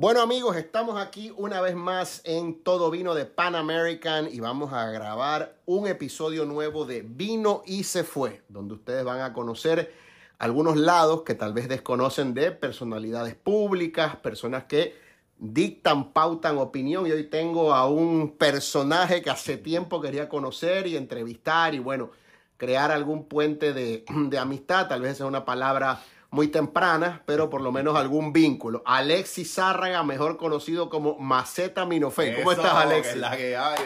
Bueno amigos, estamos aquí una vez más en Todo Vino de Pan American y vamos a grabar un episodio nuevo de Vino y se fue, donde ustedes van a conocer algunos lados que tal vez desconocen de personalidades públicas, personas que dictan, pautan opinión. Y hoy tengo a un personaje que hace tiempo quería conocer y entrevistar y bueno, crear algún puente de, de amistad, tal vez esa es una palabra muy temprana, pero por lo menos algún vínculo. Alexis Zárraga, mejor conocido como Maceta Minofén. ¿Cómo estás, Alexis? la que hay,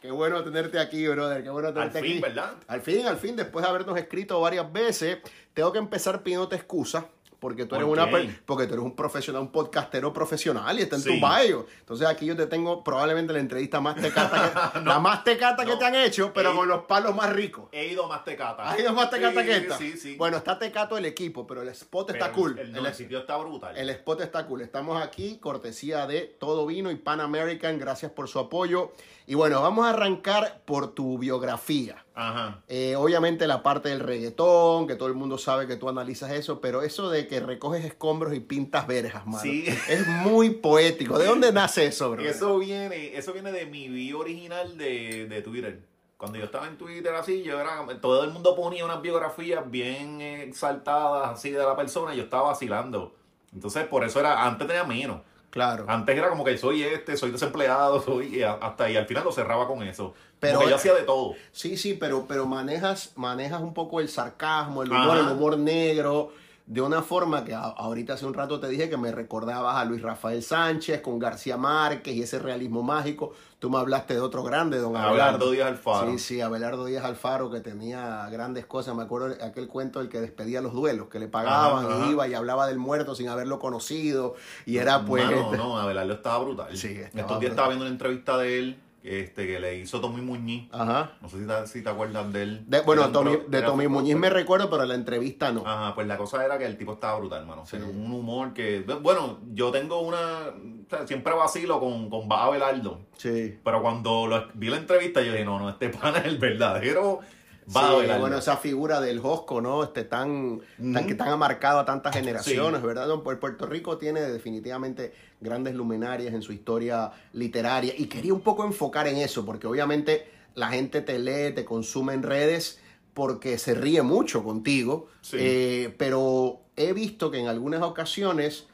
Qué bueno tenerte aquí, brother. Qué bueno tenerte al fin, aquí. ¿verdad? Al fin, al fin, después de habernos escrito varias veces, tengo que empezar pidiéndote excusa porque tú eres ¿Por una porque tú eres un profesional, un podcastero profesional y está en Sí. tu bio. Entonces aquí yo te tengo probablemente la entrevista más tecata que, la más tecata que No. te han hecho, pero con los palos más ricos. He ido más tecata. ¿Has ido más tecata que esta? Sí, sí. Bueno, está tecato el equipo, pero el spot está cool. El, El- el sitio está brutal. el spot está cool. Estamos aquí, cortesía de Todo Vino y Pan American. Gracias por su apoyo. Y bueno, vamos a arrancar por tu biografía. Ajá. Eh, obviamente la parte del reggaetón, que todo el mundo sabe que tú analizas eso, pero eso de que recoges escombros y pintas verjas, mano, Sí. es muy poético. ¿De dónde nace eso, bro? Eso viene, eso viene de mi bio original de, de Twitter. Cuando yo estaba en Twitter así, yo era, todo el mundo ponía unas biografías bien exaltadas así de la persona y yo estaba vacilando. Entonces, por eso era, antes tenía menos. Claro. Antes era como que soy este, soy desempleado, soy hasta ahí. Al final lo cerraba con eso. Pero- Pero yo hacía de todo. Sí, sí, pero, pero manejas, manejas un poco el sarcasmo, el humor, Ajá. el humor negro, de una forma que ahorita hace un rato te dije que me recordabas a Luis Rafael Sánchez con García Márquez y ese realismo mágico. Tú me hablaste de otro grande, don Abelardo Abelardo. Díaz Alfaro. Sí, sí, Abelardo Díaz Alfaro, que tenía grandes cosas. Me acuerdo de aquel cuento del que despedía los duelos, que le pagaban Ajá, y iba y hablaba del muerto sin haberlo conocido. Y era pues... Mano, no, Abelardo estaba brutal. Sí, estaba Estos días brutal. estaba viendo una entrevista de él este, que le hizo Tommy Muñiz. Ajá. No sé si te, si te acuerdas de él. De- bueno, Tommy- pro- de Tommy Muñiz me recuerdo, pero la entrevista no. Ajá, pues la cosa era que el tipo estaba brutal, mano. Sí. Un humor que. Bueno, yo tengo una. o sea, siempre vacilo con, con Abelardo. Sí. Pero cuando lo- vi la entrevista, yo dije, no, no, este pana es el verdadero Sí, Va Abelardo. bueno, esa figura del Josco, ¿no? Este tan, que tan ha marcado a tantas generaciones, Sí. ¿verdad? No, pues Puerto Rico tiene definitivamente grandes luminarias en su historia literaria y quería un poco enfocar en eso, porque obviamente la gente te lee, te consume en redes porque se ríe mucho contigo, Sí. eh, pero he visto que en algunas ocasiones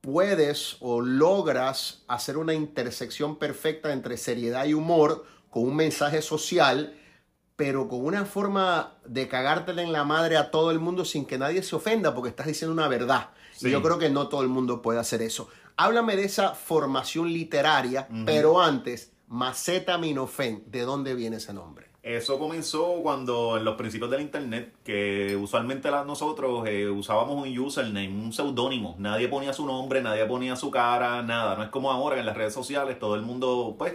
puedes o logras hacer una intersección perfecta entre seriedad y humor con un mensaje social, pero con una forma de cagártela en la madre a todo el mundo sin que nadie se ofenda porque estás diciendo una verdad. Sí. Y yo creo que no todo el mundo puede hacer eso. Háblame de esa formación literaria, pero antes, Maceta Minofén, ¿de dónde viene ese nombre? Eso comenzó cuando en los principios del internet, que usualmente nosotros eh, usábamos un username, un seudónimo. Nadie ponía su nombre, nadie ponía su cara, nada. No es como ahora que en las redes sociales todo el mundo, pues,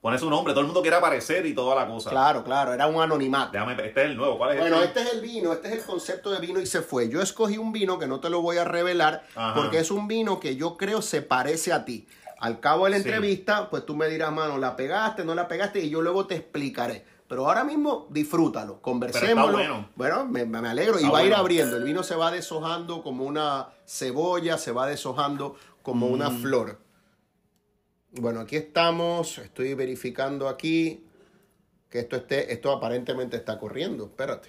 pone su nombre, todo el mundo quiere aparecer y toda la cosa. Claro, claro, era un anonimato. Déjame, este es el nuevo, ¿cuál es Bueno, este? este es el vino, este es el concepto de vino y se fue. Yo escogí un vino que no te lo voy a revelar Ajá. porque es un vino que yo creo se parece a ti. Al cabo de la Sí. entrevista, pues tú me dirás, mano, la pegaste, no la pegaste y yo luego te explicaré. Pero ahora mismo disfrútalo, conversémoslo. bueno. Bueno, me, me alegro. y va a ir abriendo. El vino se va deshojando como una cebolla, se va deshojando como una Mm. flor. Bueno, aquí estamos. Estoy verificando aquí que esto esté, esto aparentemente está corriendo. Espérate.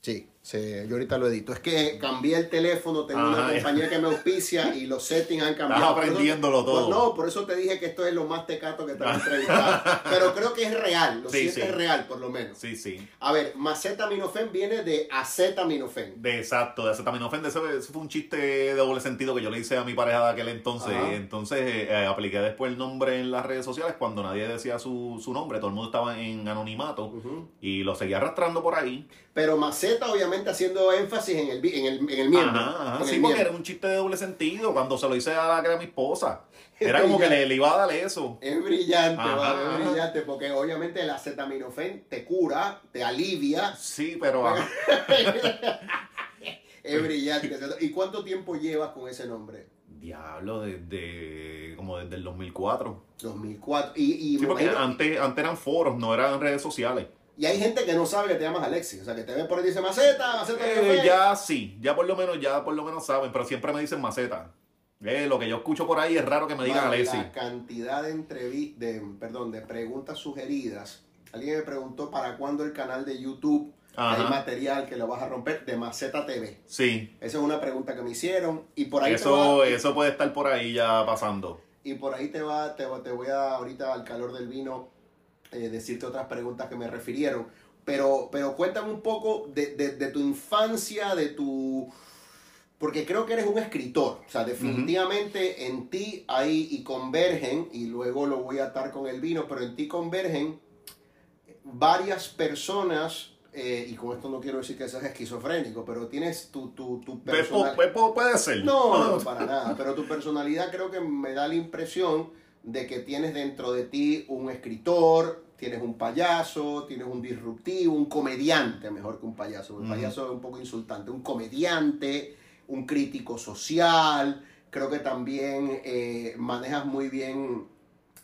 Sí, se- yo ahorita lo edito. Es que cambié el teléfono, tengo una compañía que me auspicia y los settings han cambiado. Estás aprendiéndolo todo. Pues no, por eso te dije que esto es lo más tecato que te voy a entrevistar. Pero creo que es real, lo Sí, siento sí. es real por lo menos. Sí, sí. A ver, macetaminofén viene de acetaminofén. De exacto, de acetaminofén, de ese, ese fue un chiste de doble sentido que yo le hice a mi pareja de aquel entonces. Ajá. Entonces eh, eh, apliqué después el nombre en las redes sociales cuando nadie decía su, su nombre, todo el mundo estaba en anonimato y lo seguía arrastrando por ahí. Pero maceta obviamente haciendo énfasis en el, en el, en el miembro. Ajá, ajá. Sí, el porque miembro. era un chiste de doble sentido cuando se lo hice a la que era mi esposa. Era como que le, iba a dar eso. Es brillante, vale, es brillante, porque obviamente el acetaminofén te cura, te alivia, Sí, pero ah, es brillante. ¿Y cuánto tiempo llevas con ese nombre? diablo, desde como desde el 2004. 2004. Y, y Sí, porque imagino- antes, antes eran foros, no eran redes sociales. Y hay gente que no sabe que te llamas Alexis. O sea, que te ven por ahí y dice Maceta, Maceta. Eh, café". ya sí, ya por lo menos, ya por lo menos saben, pero siempre me dicen maceta. Eh, lo que yo escucho por ahí es raro que me digan Mano, Alexis. La cantidad de entrevi de, perdón, de preguntas sugeridas. Alguien me preguntó para cuándo el canal de YouTube Ajá. hay material que lo vas a romper de Maceta TV. Sí, Esa es una pregunta que me hicieron y por ahí te eso, va, eso puede estar por ahí ya pasando. y por ahí te va, te, te voy a ahorita al calor del vino eh, decirte otras preguntas que me refirieron. Pero, pero cuéntame un poco de, de- de tu infancia, de tu porque creo que eres un escritor. O sea, definitivamente en ti hay y convergen, y luego lo voy a atar con el vino, pero en ti convergen varias personas, eh, y con esto no quiero decir que seas esquizofrénico, pero tienes tu, tu, tu personalidad. pu- pu- puede ser. No, no, para nada. Pero tu personalidad creo que me da la impresión de que tienes dentro de ti un escritor, tienes un payaso, tienes un disruptivo, un comediante, mejor que un payaso. Un payaso es un poco insultante. Un comediante, un crítico social. Creo que también eh, manejas muy bien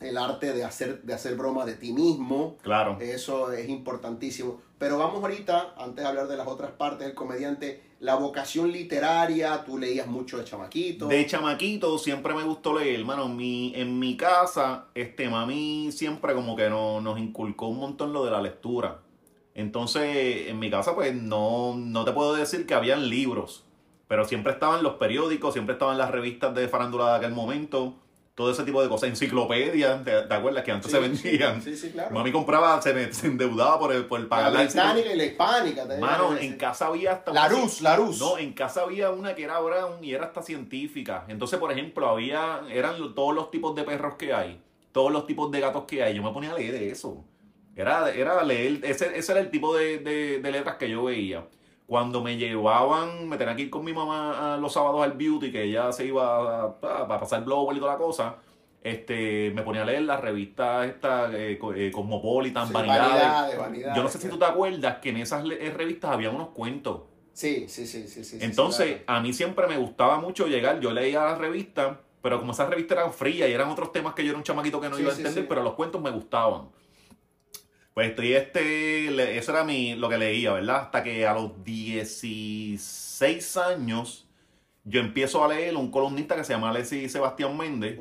el arte de hacer, de hacer broma de ti mismo. Claro. Eso es importantísimo. Pero vamos ahorita, antes de hablar de las otras partes del comediante, la vocación literaria, tú leías mucho de chamaquito. De chamaquito siempre me gustó leer, hermano. Mi, en mi casa, este mami siempre como que no, nos inculcó un montón lo de la lectura. Entonces, en mi casa, pues no, no te puedo decir que habían libros, pero siempre estaban los periódicos, siempre estaban las revistas de farándula de aquel momento, todo ese tipo de cosas, enciclopedias, ¿te, te acuerdas que antes Sí, se vendían? Sí, sí, claro. Mami compraba, se, se endeudaba por, el, por la pagar la británica y la hispánica. Mano, en casa había hasta La Rus, la Rus. No, en casa había una que era brown y era hasta científica. Entonces, por ejemplo, había, eran todos los tipos de perros que hay, todos los tipos de gatos que hay. Yo me ponía a leer eso. Era, era leer, ese, ese era el tipo de, de- de letras que yo veía. Cuando me llevaban, me tenía que ir con mi mamá a los sábados al beauty, que ella se iba a, a- a pasar blower y toda la cosa. Este, me ponía a leer las revistas esta, eh, eh, Cosmopolitan, Sí, Vanidades. vanidades, vanidades, Yo no sé si tú te acuerdas que en esas eh, revistas había unos cuentos. Sí, sí, sí, sí, sí. Entonces, sí, a mí siempre me gustaba mucho llegar, yo leía las revistas, pero como esas revistas eran frías y eran otros temas que yo era un chamaquito que no iba a entender, pero los cuentos me gustaban. Pues estoy este, le- eso era mi, lo que leía, ¿verdad? Hasta que a los 16 años yo empiezo a leer un columnista que se llama Alexis Sebastián Méndez.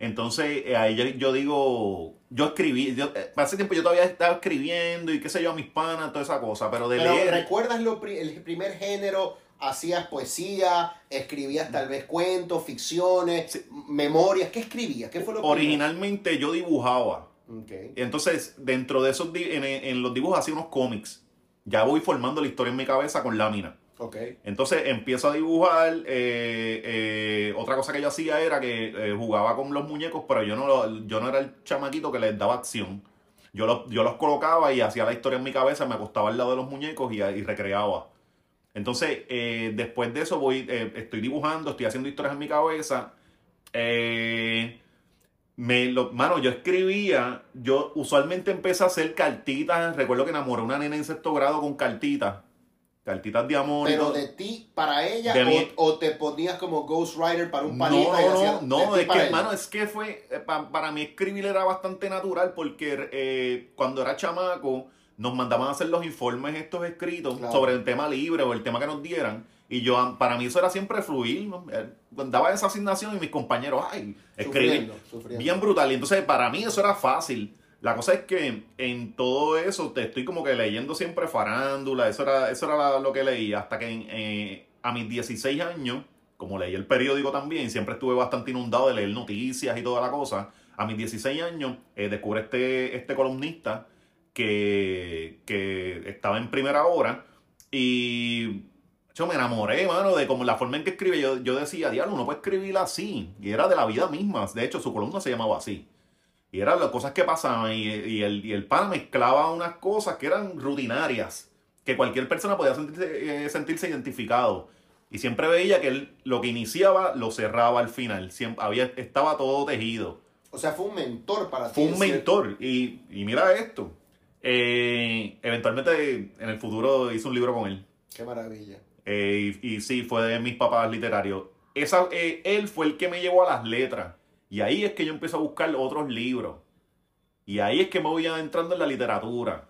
Entonces, eh, ahí yo, yo digo, yo escribí, yo, eh, hace tiempo yo todavía estaba escribiendo y qué sé yo, a mis panas, toda esa cosa, pero de Pero leer... ¿recuerdas lo pri- el primer género? Hacías poesía, escribías tal vez cuentos, ficciones, memorias. ¿Qué escribías? ¿Qué fue lo primero? Originalmente yo dibujaba. Ok. Entonces, dentro de esos, en, en los dibujos hacía unos cómics. Ya voy formando la historia en mi cabeza con lámina. Ok. Entonces empiezo a dibujar. eh, eh, otra cosa que yo hacía era que eh, jugaba con los muñecos, pero yo no, lo- yo no era el chamaquito que les daba acción. Yo los, yo los colocaba y hacía la historia en mi cabeza, me acostaba al lado de los muñecos y, y recreaba. Entonces, eh, después de eso voy, eh, estoy dibujando, estoy haciendo historias en mi cabeza. Eh, me lo, mano, yo escribía, yo usualmente empecé a hacer cartitas. Recuerdo que enamoré a una nena en sexto grado con cartitas. Cartitas de amor. Pero de ti para ella o, te ponías como Ghostwriter para un No, y no, no, no, es para que, hermano, es que fue, eh, pa- para mí escribir era bastante natural porque eh, cuando era chamaco nos mandaban a hacer los informes estos escritos Claro. sobre el tema libre o el tema que nos dieran y yo, para mí eso era siempre fluir, ¿no? Eh, daba esa asignación y mis compañeros, ay, sufriendo. bien brutal y entonces para mí eso era fácil. La cosa es que en todo eso te estoy como que leyendo siempre farándula, eso era, eso era lo que leía, hasta que en, eh, a mis 16 años, como leí el periódico también, siempre estuve bastante inundado de leer noticias y toda la cosa, a mis 16 años eh, descubrí este, este columnista que, que estaba en primera hora y yo me enamoré, mano, de como la forma en que escribe. Yo, yo decía, diablo, uno puede escribir así. Y era de la vida misma. De hecho, su columna se llamaba así. Y eran las cosas que pasaban. Y, y el, y el pana mezclaba unas cosas que eran rutinarias. Que cualquier persona podía sentirse, eh, sentirse identificado. Y siempre veía que él lo que iniciaba lo cerraba al final. Siempre, había, estaba todo tejido. O sea, fue un mentor para ti. Fue un mentor. Y, y mira esto. Eh, eventualmente en el futuro hice un libro con él. Qué maravilla. Eh, y, y sí, fue de mis papás literarios. Esa, eh, él fue el que me llevó a las letras. Y ahí es que yo empiezo a buscar otros libros. Y ahí es que me voy adentrando en la literatura.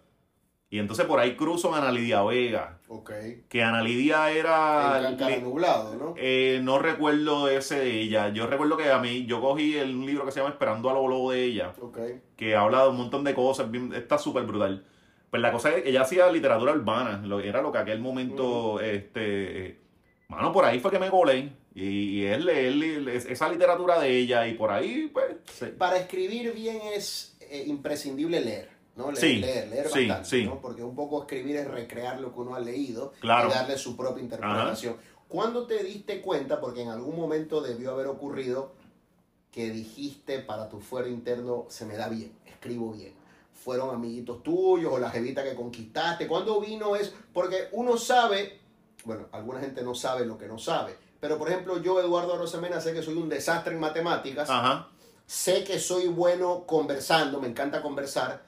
Y entonces por ahí cruzo a Ana Lidia Vega. Ok. Que Ana Lidia era... El nublado, ¿no? Eh, no recuerdo ese de ella. Yo recuerdo que a mí, yo cogí el, un libro que se llama Esperando a lo lobo de ella. Ok. Que habla de un montón de cosas. está súper brutal. Pues la cosa es que ella hacía literatura urbana. Lo, era lo que aquel momento, este... Mano, por ahí fue que me colé. Y, y es leer li- esa literatura de ella. Y por ahí, pues... Para escribir bien es eh, imprescindible leer, ¿no? Leer, Sí, leer, leer sí, bastante, sí. ¿no? Porque un poco escribir es recrear lo que uno ha leído Claro. y darle su propia interpretación. ¿Cuándo te diste cuenta? Porque en algún momento debió haber ocurrido que dijiste para tu fuero interno, se me da bien, escribo bien. Fueron amiguitos tuyos o la jevita que conquistaste. ¿Cuándo vino es? Porque uno sabe, bueno, alguna gente no sabe lo que no sabe. Pero por ejemplo, yo, Eduardo Rosemena, sé que soy un desastre en matemáticas. Ajá. Sé que soy bueno conversando, me encanta conversar,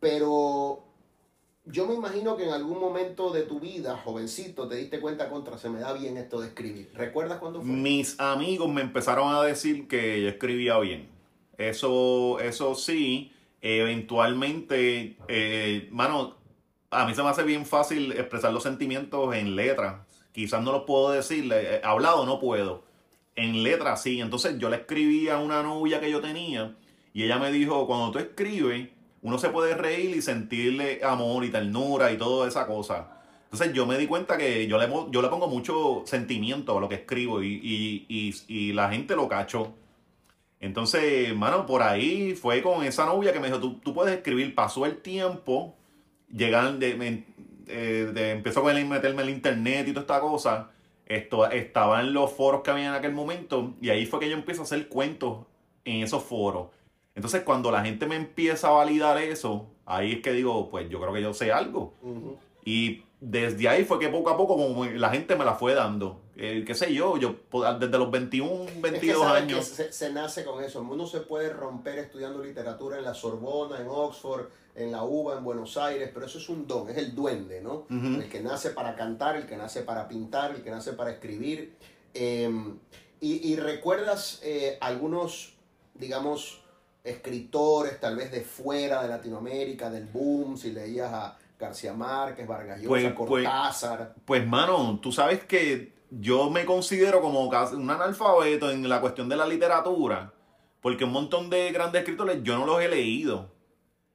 pero yo me imagino que en algún momento de tu vida, jovencito, te diste cuenta contra, se me da bien esto de escribir. ¿Recuerdas cuándo fue? Mis amigos me empezaron a decir que yo escribía bien. Eso, eso sí, eventualmente, eh, mano, a mí se me hace bien fácil expresar los sentimientos en letras. Quizás no los puedo decir, eh, hablado no puedo. En letras sí. Entonces yo le escribí a una novia que yo tenía y ella me dijo, cuando tú escribes, uno se puede reír y sentirle amor y ternura y toda esa cosa. Entonces yo me di cuenta que yo le, yo le pongo mucho sentimiento a lo que escribo y, y, y, y la gente lo cachó. Entonces, mano, por ahí fue con esa novia que me dijo, tú, tú puedes escribir, pasó el tiempo, llegan de, me- eh, de- empezó con el meterme en el internet y toda esta cosa, esto, estaba en los foros que había en aquel momento y ahí fue que yo empiezo a hacer cuentos en esos foros. Entonces, cuando la gente me empieza a validar eso, ahí es que digo, pues yo creo que yo sé algo. Y desde ahí fue que poco a poco como la gente me la fue dando. Eh, qué sé yo, yo po- desde los 21, Es que 22 sabes que años. se, se nace con eso. Uno se puede romper estudiando literatura en la Sorbona, en Oxford, en la UBA, en Buenos Aires, pero eso es un don, es el duende, ¿no? El que nace para cantar, el que nace para pintar, el que nace para escribir. Eh, y, y recuerdas eh, algunos, digamos, escritores tal vez de fuera de Latinoamérica, del boom, si leías a García Márquez, Vargas Llosa, Pues- pues- Cortázar. Pues, mano, tú sabes que yo me considero como un analfabeto en la cuestión de la literatura, porque un montón de grandes escritores yo no los he leído.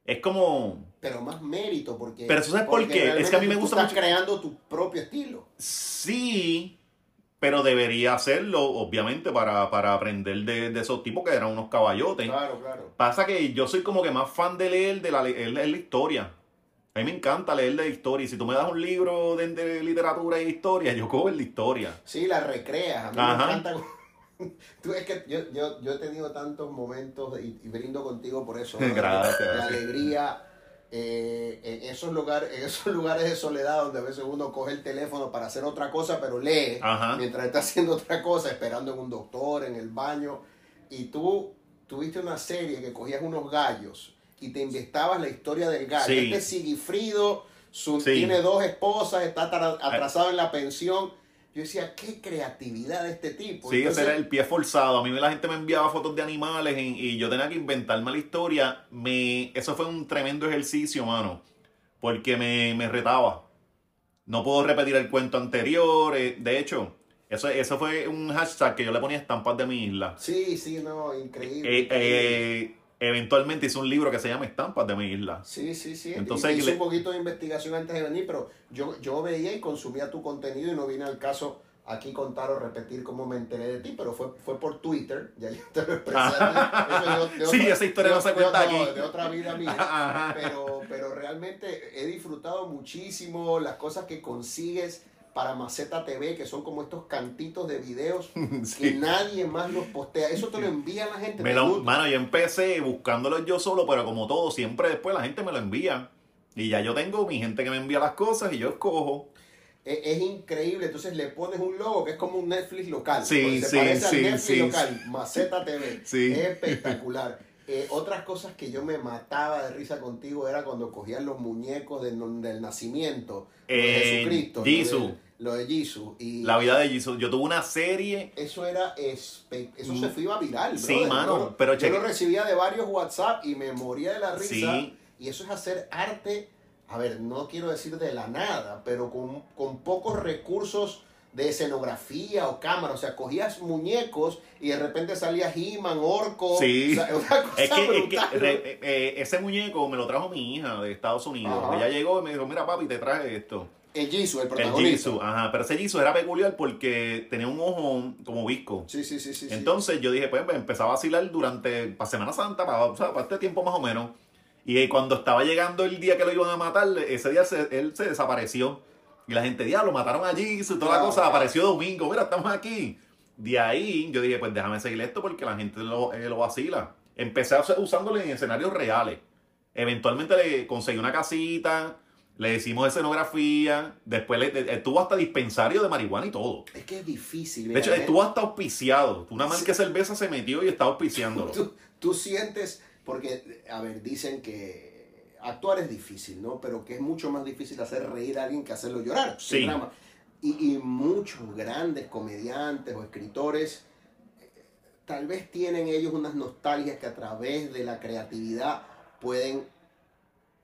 Es como, pero más mérito porque Pero ¿tú sabes por qué? Es que a mí me tú gusta estás mucho- creando tu propio estilo sí, pero debería hacerlo, obviamente, para, para aprender de, de esos tipos que eran unos caballotes. claro claro Pasa que yo soy como que más fan de leer de la, leer la historia. A mí me encanta leer de historia. Y si tú me das un libro de, de literatura e historia, yo cojo el de historia. sí la recreas a mí me Ajá. encanta tú es que yo, yo, yo he tenido tantos momentos y, y brindo contigo por eso ¿no? Gracias. de alegría eh, en esos lugares en esos lugares de soledad donde a veces uno coge el teléfono para hacer otra cosa pero lee Ajá. mientras está haciendo otra cosa esperando en un doctor en el baño y tú tuviste una serie que cogías unos gallos y te inventabas la historia del gallo Sí. este Sigifrido su- Sí. tiene dos esposas está atra- atrasado en la pensión yo decía qué creatividad de este tipo Sí, ese era el pie forzado. A mí la gente me enviaba fotos de animales y, y yo tenía que inventarme la historia. Me, eso fue un tremendo ejercicio, mano. Porque me, me retaba. No puedo repetir el cuento anterior. eh, De hecho, eso, eso fue un hashtag que yo le ponía estampas de mi isla. sí sí no increíble, Eh, increíble. eh, eventualmente hice un libro que se llama Estampas de mi isla. Sí, sí, sí. Entonces, Hice le- un poquito de investigación antes de venir, pero yo, yo veía y consumía tu contenido y no vine al caso aquí contar o repetir cómo me enteré de ti, pero fue, fue por Twitter, ya yo te lo expresé. Eso de- de Sí, otra- esa historia de- no se cuenta aquí. De otra vida mía. Pero, pero realmente he disfrutado muchísimo las cosas que consigues para Maceta TV, que son como estos cantitos de videos que Sí. nadie más los postea. Eso te lo envía la gente. Me lo- mano, yo empecé buscándolo yo solo, pero como todo, siempre después la gente me lo envía. Y ya yo tengo mi gente que me envía las cosas y yo escojo. Es, es increíble, entonces le pones un logo que es como un Netflix local. Sí, se sí, parece sí, al Netflix local, Maceta TV. Es espectacular. Eh, otras cosas que yo me mataba de risa contigo era cuando cogían los muñecos del, del nacimiento de Jesucristo. lo Jesús. Lo de Jesús. Y La vida de Jesus. Yo tuve una serie. eso era espe- eso se fue iba viral. Sí, mano, Yo, pero yo cheque- lo recibía de varios WhatsApp y me moría de la risa. Sí. Y eso es hacer arte a ver, no quiero decir de la nada, pero con, con pocos recursos de escenografía o cámara, o sea, cogías muñecos y de repente salía He-Man, Orco, Sí. o sea, una cosa Es que, es que, brutal, ¿no? re- eh, ese muñeco me lo trajo mi hija de Estados Unidos. Ajá. Ella llegó y me dijo, mira papi, te traje esto. El Jisoo, el El protagonista. Jisoo, ajá. Pero ese Jisoo era peculiar porque tenía un ojo como visco. Sí, sí, sí, sí. sí. Entonces yo dije, pues pues, empezaba a vacilar durante para Semana Santa, para, o sea, para este tiempo más o menos. Y cuando estaba llegando el día que lo iban a matar, ese día se- él se desapareció. Y la gente, diablo, mataron a Jisoo y toda la cosa. claro. Apareció domingo, mira, estamos aquí. De ahí yo dije, pues déjame seguir esto porque la gente lo, eh, lo vacila. Empecé usándolo en escenarios reales. Eventualmente le conseguí una casita, le hicimos escenografía, después le, estuvo hasta dispensario de marihuana y todo. Es que es difícil. De hecho, ¿eh? estuvo hasta auspiciado. Una marca de cerveza se metió y estaba auspiciándolo. tú, tú sientes, porque, a ver, dicen que actuar es difícil, ¿no? Pero que es mucho más difícil hacer reír a alguien que hacerlo llorar. Sí. drama. Y, y muchos grandes comediantes o escritores, eh, tal vez tienen ellos unas nostalgias que a través de la creatividad pueden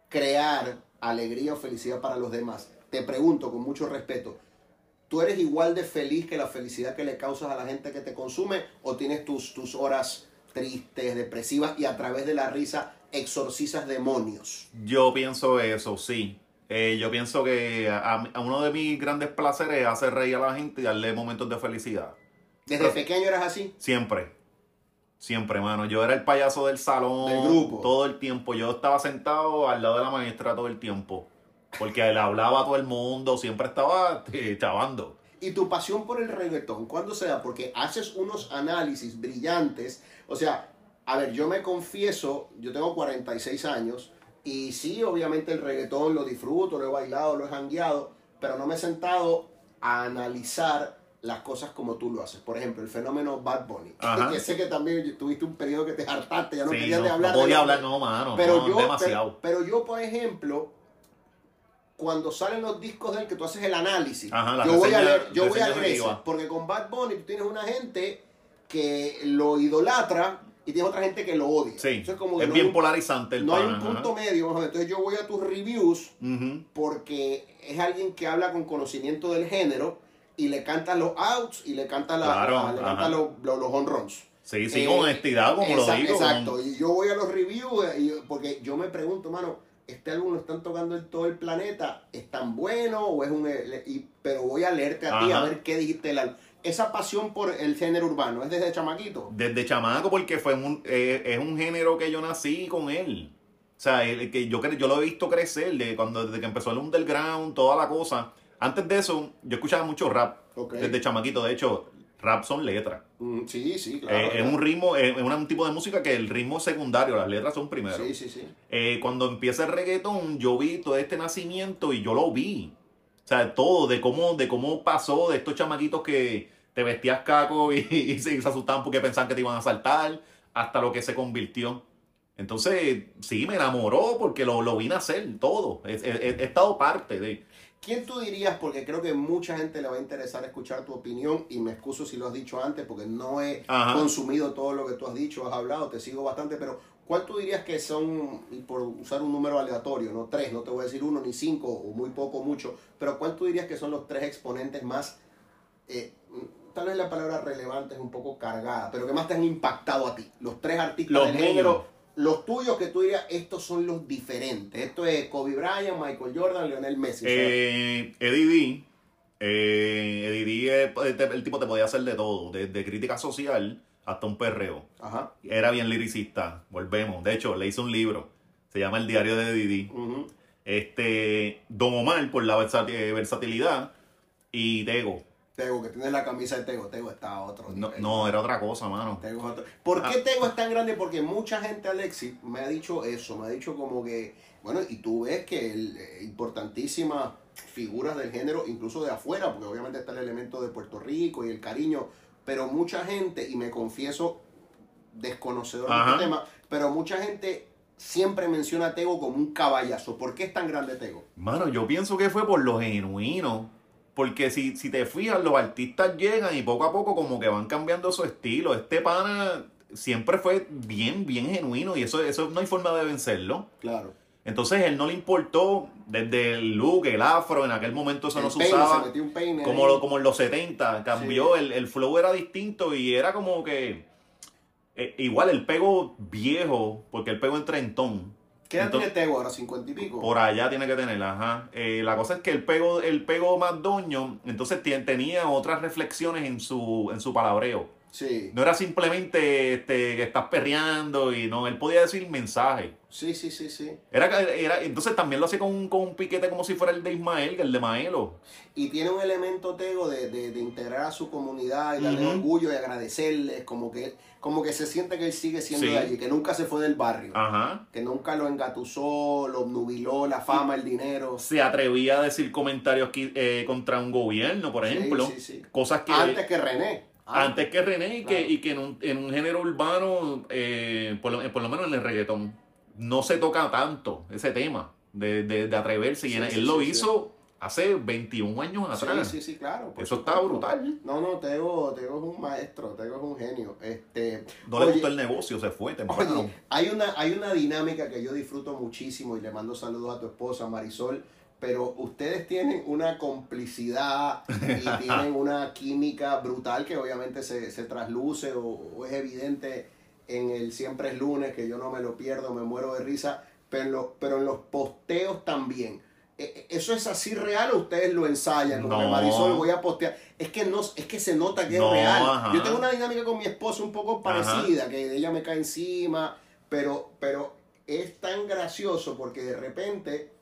crear alegría o felicidad para los demás. Te pregunto con mucho respeto, ¿tú eres igual de feliz que la felicidad que le causas a la gente que te consume o tienes tus, tus horas tristes, depresivas y a través de la risa exorcizas demonios? Yo pienso eso, sí. Eh, yo pienso que a, a uno de mis grandes placeres es hacer reír a la gente y darle momentos de felicidad. ¿Desde Pero- pequeño eras así? Siempre. Siempre, mano. Yo era el payaso del salón. Del grupo. Todo el tiempo. Yo estaba sentado al lado de la maestra todo el tiempo. Porque le hablaba a todo el mundo. Siempre estaba eh, chavando. ¿Y tu pasión por el reggaetón cuándo se da? Porque haces unos análisis brillantes. O sea, a ver, yo me confieso, yo tengo 46 años y sí, obviamente el reggaetón lo disfruto, lo he bailado, lo he jangueado, pero no me he sentado a analizar las cosas como tú lo haces. Por ejemplo, el fenómeno Bad Bunny. Ajá. Que sé que también tuviste un periodo que te hartaste, ya no Sí, querías no, de hablar no podía hablar, no, mano. pero no, yo, demasiado. Pero, pero yo, por ejemplo, cuando salen los discos de él, que tú haces el análisis, Ajá, yo voy a leer, yo voy a leer eso, porque con Bad Bunny tú tienes una gente que lo idolatra y tienes otra gente que lo odia. Sí. Es como que es no bien hay polarizante el No hay un ajá. punto medio, entonces yo voy a tus reviews Ujú. porque es alguien que habla con conocimiento del género y le canta los outs y le canta, la, Claro, la- le ajá. canta los, los, los home runs. Sí, sí, Eh, con honestidad, como lo digo. Exacto, con- y yo voy a los reviews eh, y- porque yo me pregunto, mano, ¿este álbum lo están tocando en todo el planeta? ¿Es tan bueno o es un... eh, y- pero voy a leerte a ti a ver qué dijiste del álbum. Esa pasión por el género urbano, ¿es desde chamaquito? Desde chamaco, porque fue un, eh, es un género que yo nací con él. O sea, el, que yo, yo lo he visto crecer de cuando, desde que empezó el underground, toda la cosa. Antes de eso, yo escuchaba mucho rap. Ok. Desde chamaquito, de hecho, rap son letras. Mm, sí, sí, claro. Eh, es un ritmo, es un, un tipo de música que el ritmo es secundario, las letras son primero. Sí, sí, sí. Eh, cuando empieza el reggaetón, yo vi todo este nacimiento y yo lo vi. O sea, todo, de cómo, de cómo pasó, de estos chamaquitos que te vestías caco y, y se, se asustaban porque pensaban que te iban a asaltar, hasta lo que se convirtió. Entonces, sí, me enamoró porque lo, lo vi nacer, todo. He, he- he estado parte de... ¿Quién tú dirías? Porque creo que mucha gente le va a interesar escuchar tu opinión y me excuso si lo has dicho antes porque no he Ajá. consumido todo lo que tú has dicho, has hablado, te sigo bastante, pero ¿cuál tú dirías que son, y por usar un número aleatorio, no tres, no te voy a decir uno ni cinco o muy poco o mucho, pero cuál tú dirías que son los tres exponentes más, eh, tal vez la palabra relevante es un poco cargada, pero que más te han impactado a ti? Los tres artistas Los míos. género, los tuyos que tú dirías, estos son los diferentes. Esto es Kobe Bryant, Michael Jordan, Lionel Messi. Eh, Eddie D, eh, Eddie D, eh, el, el tipo te podía hacer de todo, desde crítica social hasta un perreo. Ajá. Era bien liricista, volvemos. De hecho, le hice un libro, se llama El diario de Didi. Ujú. Este, Don Omar por la versati- versatilidad y Tego. Tego, que tienes la camisa de Tego. Tego está otro No, no, era otra cosa, mano. Tego es otro- ¿Por qué Ah. Tego es tan grande? Porque mucha gente, Alexis, me ha dicho eso. Me ha dicho como que, bueno, y tú ves que el, eh, importantísimas figuras del género, incluso de afuera, porque obviamente está el elemento de Puerto Rico y el cariño, pero mucha gente, y me confieso desconocedor de Ajá. este tema, pero mucha gente siempre menciona a Tego como un caballazo. ¿Por qué es tan grande Tego? Mano, yo pienso que fue por lo genuino. Porque si, si te fijas, los artistas llegan y poco a poco como que van cambiando su estilo. Este pana siempre fue bien, bien genuino y eso, eso no hay forma de vencerlo. Claro. Entonces él no le importó desde el look, el afro, en aquel momento eso El no se peine, usaba. se metió un peine como, lo- como en los 70, cambió, el, el flow era distinto y era como que eh, igual el pego viejo, porque el pego en trentón. ¿Qué edad tiene Tego ahora? ¿50 y pico? por allá tiene que tener, ajá. Eh, la cosa es que el pego, el pego más doño, entonces tenía otras reflexiones en su, en su palabreo. Sí, No era simplemente este, que estás perreando y no, él podía decir mensaje. sí, sí, sí, sí. Era, era, entonces también lo hacía con, un- con un piquete como si fuera el de Ismael, que el de Maelo. Y tiene un elemento Tego de, de, de integrar a su comunidad y darle orgullo y agradecerles, como que, como que se siente que él sigue siendo Sí. de allí, que nunca se fue del barrio, Ajá. que nunca lo engatusó, lo obnubiló, la fama, el dinero. Se atrevía a decir comentarios eh, contra un gobierno, por ejemplo. sí, sí. Cosas que... Antes que René. Antes que René y que, y que en, un, en un género urbano, eh, por, lo, por lo menos en el reggaetón, no se toca tanto ese tema de, de, de atreverse. y él, sí, él lo sí, hizo hace 21 años atrás. Sí, sí, sí, claro. Eso está supuesto. brutal. No, no, Tego, Tego es un maestro, Tego es un genio. Este, No le gustó el negocio, se fue temprano. Oye, hay una, hay una dinámica que yo disfruto muchísimo y le mando saludos a tu esposa Marisol, pero ustedes tienen una complicidad y tienen una química brutal que obviamente se, se trasluce o, o es evidente en el Siempre es lunes, que yo no me lo pierdo, me muero de risa, pero en, los- pero en los posteos también. Eh, eh, ¿Eso es así real o ustedes lo ensayan? Como que No. Marisol voy a postear. Es que no, es que se nota que No, es real. ajá. Yo tengo una dinámica con mi esposa un poco Ajá. parecida, que ella me cae encima, pero, pero es tan gracioso porque de repente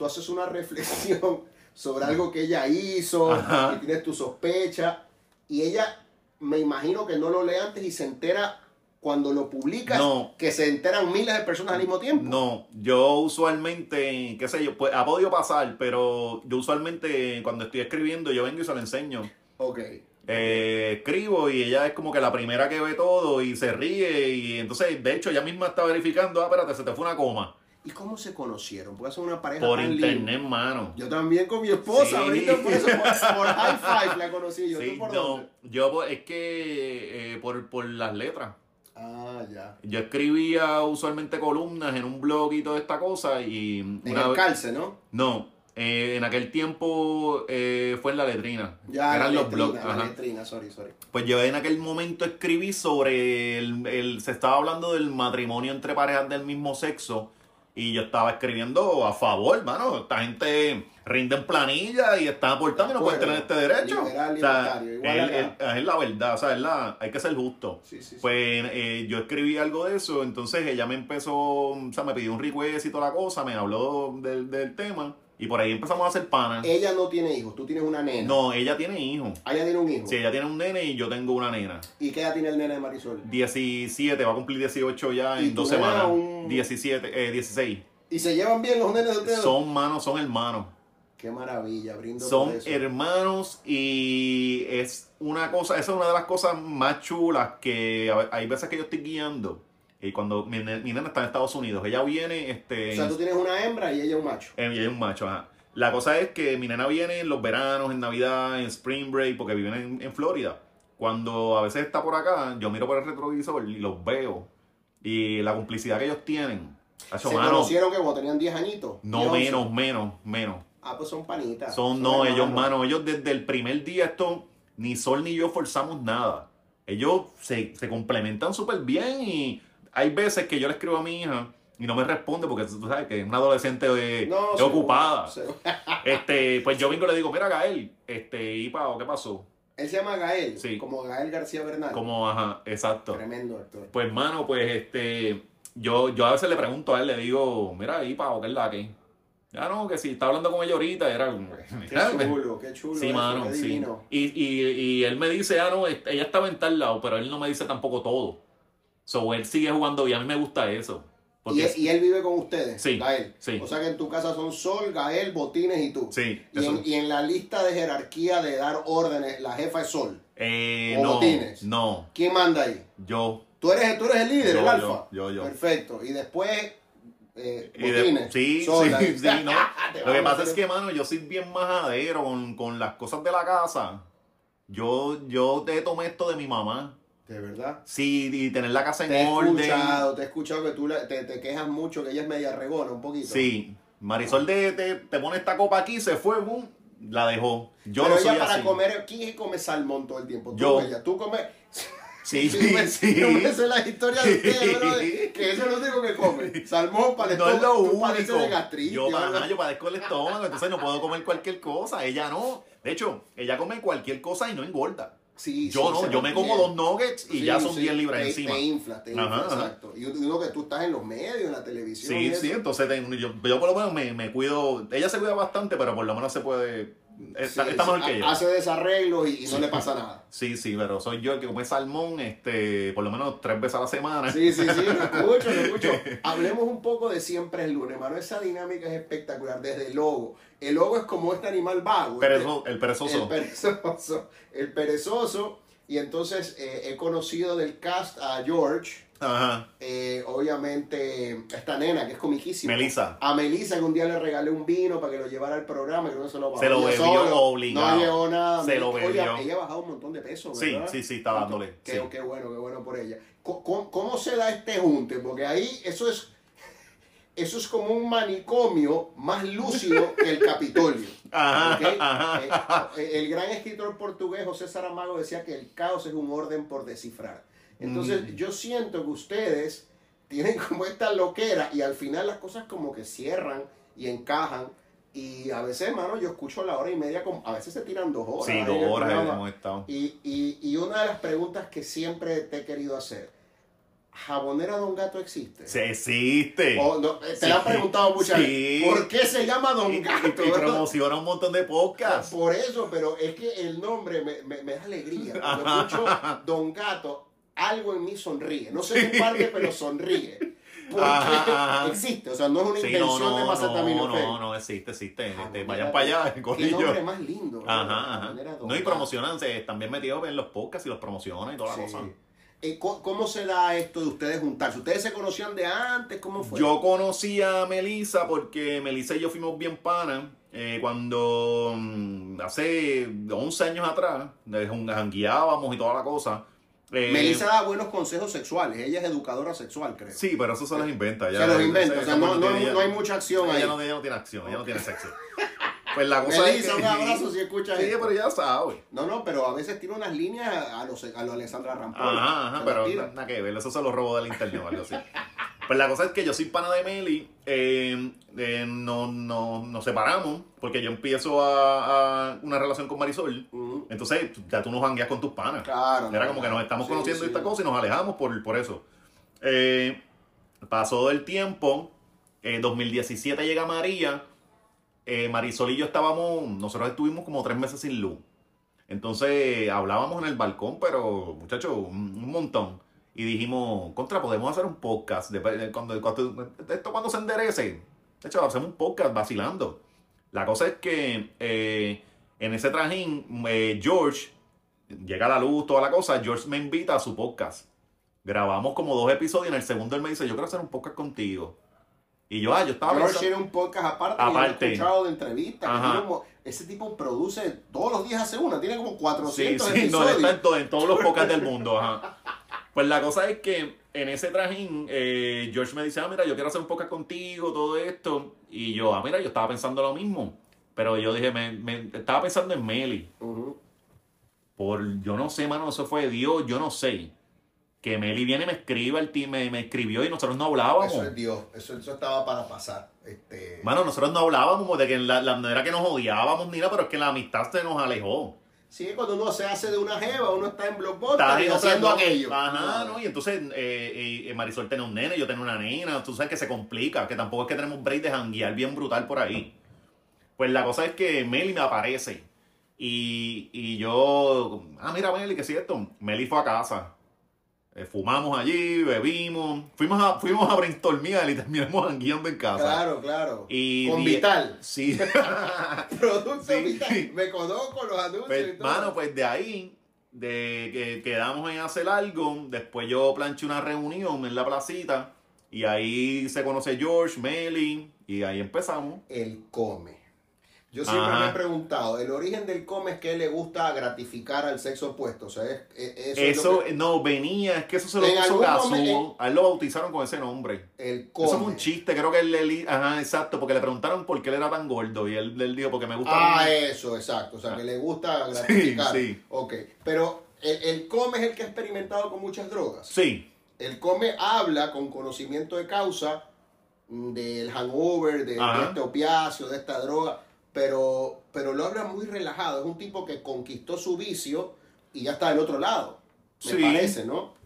tú haces una reflexión sobre algo que ella hizo Ajá. y tienes tu sospecha y ella me imagino que no lo lee antes y se entera cuando lo publicas No. que se enteran miles de personas al mismo tiempo. No, yo usualmente, qué sé yo, pues ha podido pasar, pero yo usualmente cuando estoy escribiendo yo vengo y se lo enseño. Ok. Eh, escribo y ella es como que la primera que ve todo y se ríe y entonces de hecho ella misma está verificando, ah, espérate, se te fue una coma. ¿Y cómo se conocieron? Porque son una pareja Por internet, mano. Yo también con mi esposa, Sí. ahorita por eso, por, por High Five la conocí yo. Sí, ¿Tú por no, dónde? yo es que eh, por, por las letras. Ah, ya. Yo escribía usualmente columnas en un blog y toda esta cosa y En una el calce, ¿no? No, eh, en aquel tiempo eh, fue en la letrina. Ya, Eran la los blogs. letrina, la ajá. letrina, sorry, sorry. Pues yo en aquel momento escribí sobre el, el- se estaba hablando del matrimonio entre parejas del mismo sexo y yo estaba escribiendo a favor, mano. Esta gente rinde en planilla y está aportando y no pueden tener este derecho. Liberal, O sea, libertario, igual es, acá. es- es la verdad, o sea, es la, hay que ser justo. Sí, sí, sí. Pues eh, yo escribí algo de eso, entonces ella me empezó, o sea, me pidió un request y toda la cosa, me habló del, del tema y por ahí empezamos a hacer panas. Ella no tiene hijos, tú tienes una nena. No, ella tiene hijos. Ah, Ella tiene un hijo. Sí, ella tiene un nene y yo tengo una nena. ¿Y qué edad tiene el nene de Marisol? 17, va a cumplir 18 ya ¿Y en tu dos nena semanas. un- 17, eh, 16. ¿Y se llevan bien los nenes de ustedes? Son manos, son hermanos. Qué maravilla, brindo Son por eso. hermanos y es una cosa, esa es una de las cosas más chulas que a ve- hay veces que yo estoy guiando y cuando mi, mi nena está en Estados Unidos, ella viene, este, O sea, tú tienes una hembra y ella un macho. Eh, y ella es un macho, ajá. La cosa es que mi nena viene en los veranos, en Navidad, en Spring Break, porque viven en, en Florida. Cuando a veces está por acá, yo miro por el retrovisor y los veo. Y la complicidad que ellos tienen. Hacho, Se mano, conocieron que cuando tenían 10 añitos. no 10, 11. menos, menos, menos. Ah, pues son panitas. Son, no, ellos, mano, ellos desde el primer día, esto, ni Sol ni yo forzamos nada. Ellos se, se complementan súper bien y hay veces que yo le escribo a mi hija y no me responde porque tú sabes que es una adolescente No, seguro, ocupada. seguro. Este, pues yo vengo y le digo, mira Gael, este, y Pao, ¿qué pasó? Él se llama Gael. Sí. Como Gael García Bernal. Como, ajá, exacto. Tremendo actor. Pues, hermano, pues, este, yo, yo a veces le pregunto a él, le digo, mira, y Pao, ¿qué es la que? Ya no, que si está hablando con ella ahorita, era como, Qué chulo, qué chulo. Sí, mano, sí. Y, y, y él me dice, ah, no, ella estaba en tal lado, pero él no me dice tampoco todo. So, él sigue jugando y a mí me gusta eso. Porque ¿Y, él- y él vive con ustedes, Sí, Gael. sí. O sea que en tu casa son Sol, Gael, Botines y tú. Sí, Y en, y en la lista de jerarquía de dar órdenes, la jefa es Sol. Eh, o no, botines. no, ¿Quién manda ahí? yo. Tú eres, tú eres el líder, Yo, el alfa. yo, yo. Perfecto. Y después, eh, Y de- Botines. sí, Sol, sí, no. Lo que pasa es que, mano, yo soy bien majadero con, con las cosas de la casa. Yo, yo te tomé esto de mi mamá. De verdad. Sí, y tener la casa en Te he orden. escuchado, te he escuchado que tú la- te, te quejas mucho, que ella es media regona un poquito. Sí. Marisol te, te, te pone esta copa aquí, se fue, boom, la dejó. Yo Pero no ella soy para así. comer, ¿quién come salmón todo el tiempo? Tú Yo. ella. Tú comes... Sí, sí, me- sí. Me sé la historia de ustedes, brother, que eso es lo único que come. Salmón para No es lo único. de gastritis. Yo, ajá, yo padezco el estómago, entonces no puedo comer cualquier cosa. Ella no. De hecho, ella come cualquier cosa y no engorda. Sí, Yo sí, no, yo me como bien. dos nuggets y Sí, ya son sí, 10 libras te, encima. Te infla, te infla, Ajá, ajá. exacto. Y uno que tú estás en los medios, en la televisión. Sí, sí, entonces yo, yo por lo menos me, me cuido. Ella se cuida bastante, pero por lo menos se puede. Está, Sí, está sí, mejor que ha- yo. Hace desarreglos y, y no le pasa nada. Sí, sí, pero soy yo el que come salmón este, por lo menos tres veces a la semana. Sí, sí, sí, lo escucho, lo escucho. Hablemos un poco de siempre el lunes, hermano. Esa dinámica es espectacular, desde el logo. El logo es como este animal vago. Perezo- el El perezoso. perezoso. El perezoso. Y entonces eh, he conocido del cast a George. Ajá. eh, obviamente, esta nena que es comiquísima. Melissa. A Melissa que un día le regalé un vino para que lo llevara al programa. Creo que se lo, Se lo bebió solo. obligado. No llevó nada. Se lo Oye, bebió. ella ha bajado un montón de peso. Sí, ¿verdad? sí, sí, está dándole. Qué, sí. qué bueno, qué bueno por ella. ¿Cómo, cómo se da este junte? Porque ahí eso es, eso es como un manicomio más lúcido que el Capitolio. Ajá, ¿ok? ajá. Eh, el gran escritor portugués José Saramago decía que el caos es un orden por descifrar. Entonces Mm. yo siento que ustedes tienen como esta loquera y al final las cosas como que cierran y encajan. Y a veces, hermano, yo escucho la hora y media, como, a veces se tiran dos horas. Sí, dos horas hemos estado. Y, y, y una de las preguntas que siempre te he querido hacer, ¿Jabonera Don Gato existe? Se existe. O no, te Sí. la han preguado muchas Sí. veces. ¿Por qué se llama Don Y, Gato? y promociona un montón de podcasts. Por eso, pero es que el nombre me, me- me da alegría. Cuando escucho Don Gato, algo en mí sonríe. No sé qué parte, pero sonríe. Porque Ajá, existe, o sea, no es una Sí, no, invención de no, Mazataminofen. no, no, no existe, existe. Este, vayan para allá, Qué nombre más lindo. Ajá, No, y promocionan, se están bien metidos en los podcasts y los promocionan y toda la Sí. cosa. Eh, ¿cómo, se da esto de ustedes juntarse? ¿Ustedes se conocían de antes? ¿Cómo fue? Yo conocí a Melissa porque Melissa y yo fuimos bien panas eh, cuando mm, hace 11 años atrás eh, jangueábamos y toda la cosa. Eh, Melissa da buenos consejos sexuales. Ella es educadora sexual, creo. Sí, pero eso se los inventa. se ella- los inventa. O sea, no, no- no hay mucha acción ella ahí. no, ella no tiene acción, ella no tiene sexo. Pues la cosa Melissa, es que... un abrazo si escuchas Sí, esto. pero ya sabe. No, no, pero a veces tiene unas líneas a los, a los Alessandra Rampol. Ajá, ajá, pero nada que ver, eso se lo robó del internet o algo así. Pues la cosa es que yo soy pana de Meli, eh, eh, no, no, nos separamos porque yo empiezo a, a una relación con Marisol. Ujú. Entonces ya tú no jangueas con tus panas. Claro. Era no, como que nos estamos sí, conociendo sí. esta cosa y nos alejamos por, por eso. Eh, pasó el tiempo, eh, 2017 llega María, eh, Marisol y yo estábamos, nosotros estuvimos como tres meses sin luz. Entonces hablábamos en el balcón, pero muchachos, un, montón. Y dijimos, contra, podemos hacer un podcast. De, cuando- esto cuando se enderece. De hecho, hacemos un podcast vacilando. La cosa es que eh, en ese trajín, eh, George, llega la luz, toda la cosa, George me invita a su podcast. Grabamos como dos episodios y en el segundo él me dice, yo quiero hacer un podcast contigo. Y yo, ah, yo estaba George pensando- tiene un podcast aparte, Aparte. he escuchado de entrevistas. como- ese tipo produce, todos los días hace una, tiene como 400 Sí, sí, no, episodios. él está en, to- en todos los podcasts del mundo. Ajá. Pues la cosa es que en ese trajín, eh, George me dice, ah, mira, yo quiero hacer un podcast contigo, todo esto. Y yo, ah, mira, yo estaba pensando lo mismo. Pero yo dije, me, me- estaba pensando en Meli. Ujú. Por, yo no sé, mano, eso fue Dios, yo no sé. Que Meli viene y me escribe, el team me, me escribió y nosotros no hablábamos. Eso es Dios, eso, eso estaba para pasar. Este, Mano, nosotros no hablábamos de que la, la- no era que nos odiábamos ni nada, pero es que la amistad se nos alejó. sí, cuando uno se hace de una jeva, uno está en Blockbuster y en haciendo otra- aquello. Ajá, ¿no? Y entonces eh, eh, Marisol tiene un nene, yo tengo una nena, tú sabes que se complica, que tampoco es que tenemos break de janguear bien brutal por ahí. Pues la cosa es que Meli me aparece y, y yo, ah, mira Meli, ¿qué es esto? Meli fue a casa. Eh, fumamos allí, bebimos, fuimos a, fuimos a brainstormear y terminamos jangueando en casa. Claro, claro. Y Con Vital. Sí. Producto Sí. Vital. Me conozco los anuncios Pues, y todo. mano, pues de ahí, de que quedamos en hacer algo, después yo planché una reunión en la placita y ahí se conoce George, Meli y ahí empezamos. Él come. Yo siempre Ajá. me he preguntado, el origen del come es que le gusta gratificar al sexo opuesto. O sea, es, es- eso, es Eso, que- no, venía, es que eso se lo puso Gazú. A él lo bautizaron con ese nombre. el come. Eso fue un chiste, creo que él, él- ajá, exacto, porque le preguntaron por qué él era tan gordo y él, él dijo porque me gusta. Ah, eso, exacto. O sea, que le gusta gratificar. sí. Ok, pero el, el come es el que ha experimentado con muchas drogas. Sí, El come habla con conocimiento de causa mm, del hangover, de, de este opiáceo, de esta droga, pero, pero lo habla muy relajado. Es un tipo que conquistó su vicio y ya está del otro lado. Me Sí. parece, ¿no?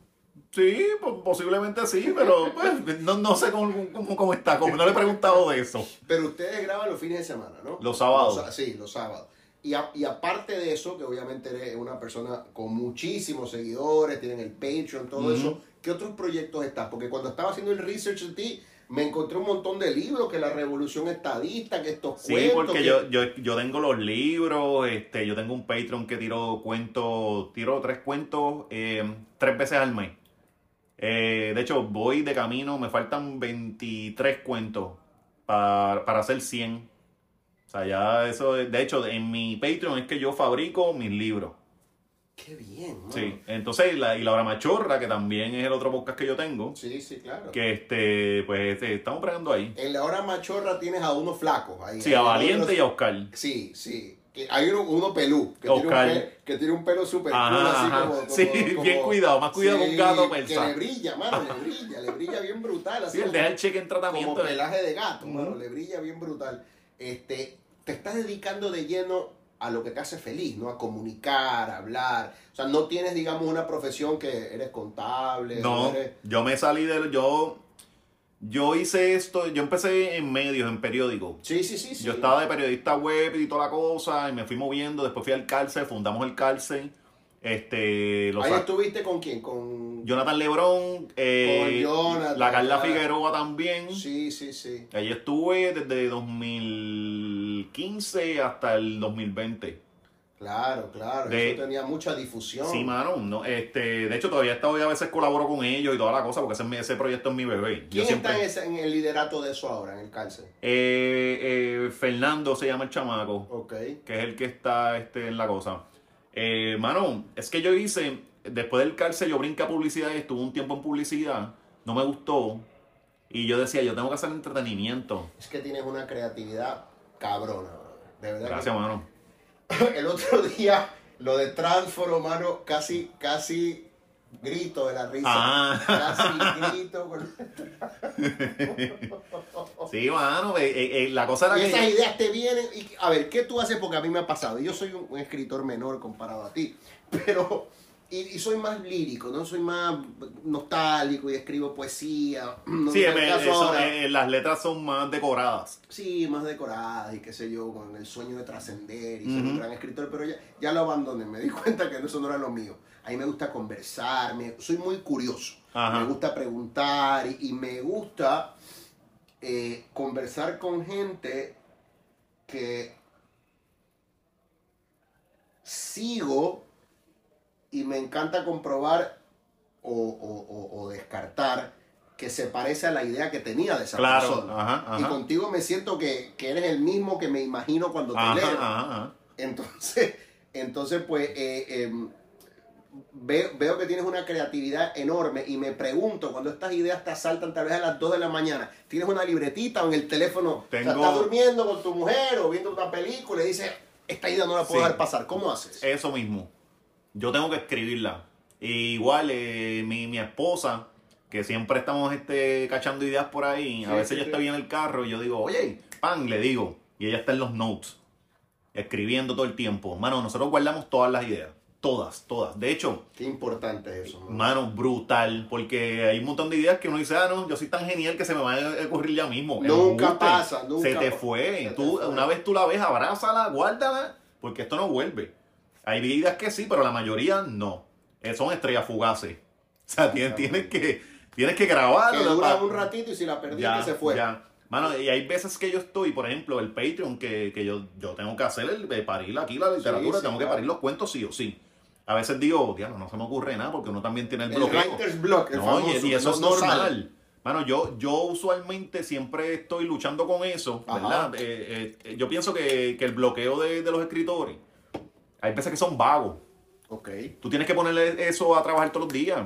sí, po- posiblemente sí, pero pues, no, no sé cómo, cómo, cómo está, como no le he preguntado de eso. Pero ustedes graban los fines de semana, ¿no? Los sábados. Los sí, los sábados. Y, a- y aparte de eso, que obviamente eres una persona con muchísimos seguidores, tienen el Patreon, todo eso, ¿qué otros proyectos estás? Porque cuando estaba haciendo el research de ti, me encontré un montón de libros, que la revolución estadista, que estos Sí, cuentos. porque que- yo, yo, yo tengo los libros, este, yo tengo un Patreon que tiro cuentos, tiro tres cuentos eh, tres veces al mes. Eh, de hecho, voy de camino, me faltan 23 cuentos para, para hacer 100. O sea, ya eso, es- de hecho, en mi Patreon es que yo fabrico mis libros. Qué bien, mano. Sí, entonces, la, y la hora machorra, que también es el otro podcast que yo tengo, Sí, sí, claro. que este, pues este, estamos pregando ahí. En la hora machorra tienes a unos flacos. Ahí, Sí, a Valiente y a Oscar. Sí, sí. Que hay uno, uno pelú, que tiene, un Oscar. pe- que tiene un pelo súper cool, así como, como- Sí, como- bien cuidado, más cuidado con un gato Que persa. le brilla, mano, le brilla, le brilla bien brutal. Así Sí, como- deja el cheque en como tratamiento. pelaje de gato, mano, le brilla bien brutal. Este, te estás dedicando de lleno a lo que te hace feliz, ¿no? A comunicar, a hablar. O sea, no tienes, digamos, una profesión que eres contable. No, eres- yo me salí del. Yo, yo hice esto, yo empecé en medios, en periódicos. Sí, sí, sí, sí. Yo estaba de periodista web y toda la cosa, y me fui moviendo. Después fui al cárcel, fundamos el cárcel. Este, los Ahí estuviste con quién? Con... Jonathan Lebrón, eh, Con Jonathan, la Carla claro. Figueroa también. Sí, sí, sí. Ahí estuve desde 2015 hasta el 2020. Claro, claro. De- Eso tenía mucha difusión. Sí, mano. No, este, de hecho, todavía todavía a veces colaboro con ellos y toda la cosa, porque ese, ese proyecto es mi bebé. Yo ¿Quién siempre- está en, ese- en el liderato de eso ahora, en el cárcel? Eh, eh, Fernando se llama el chamaco, Ok. que es el que está este, en la cosa. Eh, mano, es que yo hice, después del cárcel yo brinqué a publicidad y estuve un tiempo en publicidad, no me gustó. Y yo decía, yo tengo que hacer entretenimiento. Es que tienes una creatividad cabrona. De verdad. que- Gracias, mano. El otro día, lo de Transforo, mano, casi, casi grito de la risa. Ah. Casi grito. con- Sí, mano, eh, eh, la cosa era Y que... esas ideas te vienen. Y, a ver, ¿qué tú haces? Porque a mí me ha pasado. Yo soy un, un escritor menor comparado a ti. Pero. Y, soy más lírico, ¿no? Soy más nostálgico y escribo poesía. No Sí, me- eso, eh, las letras son más decoradas. Sí, más decoradas y qué sé yo, con el sueño de trascender y ser un gran escritor, pero ya, ya lo abandoné, me di cuenta que eso no era lo mío. A mí me gusta conversar, me- soy muy curioso, Ajá. me gusta preguntar y, y me gusta eh, conversar con gente que sigo y me encanta comprobar o, o- o- o descartar que se parece a la idea que tenía de esa Claro, persona. ajá, Y ajá. contigo me siento que, que eres el mismo que me imagino cuando te Ajá, leo. Entonces, entonces pues eh, em, veo, veo que tienes una creatividad enorme y me pregunto cuando estas ideas te asaltan tal vez a las 2 de la mañana, tienes una libretita o en el teléfono, o sea, Tengo- estás durmiendo con tu mujer o viendo una película y dices, esta idea no la puedo Sí. dejar pasar. ¿Cómo haces? Eso mismo. Yo tengo que escribirla. Y igual, eh, mi, mi esposa, que siempre estamos este, cachando ideas por ahí, a veces sí, ella sí. está bien en el carro y yo digo, oye, pan, le digo. Y ella está en los notes, escribiendo todo el tiempo. Mano, nosotros guardamos todas las ideas. Todas, todas. De hecho, Qué importante es eso. ¿no? mano, brutal. Porque hay un montón de ideas que uno dice, ah, no, yo soy tan genial que se me va a ocurrir ya mismo. Nunca Embuste. pasa, nunca Se te fue. se te Tú, fue. una vez tú la ves, abrázala, guárdala, porque esto no vuelve. Hay ideas que sí, pero la mayoría no. Eh, son estrellas fugaces. O sea, tienes, tienes que, tienes que grabarla. que dura un ratito y si la perdiste ya, se fue. ya. Mano, y hay veces que yo estoy, por ejemplo, el Patreon, que, que yo, yo tengo que hacer el parir aquí la literatura, sí, tengo que parir los cuentos sí o sí. A veces digo, diablo, no se me ocurre nada porque uno también tiene el El bloqueo. writer's block, el No, famoso, y, eso no- es no normal. Mano, yo, yo usualmente siempre estoy luchando con eso, Ajá. ¿verdad? Eh, eh, yo pienso que, que el bloqueo de, de los escritores, hay veces que son vagos. Ok. Tú tienes que ponerle eso a trabajar todos los días.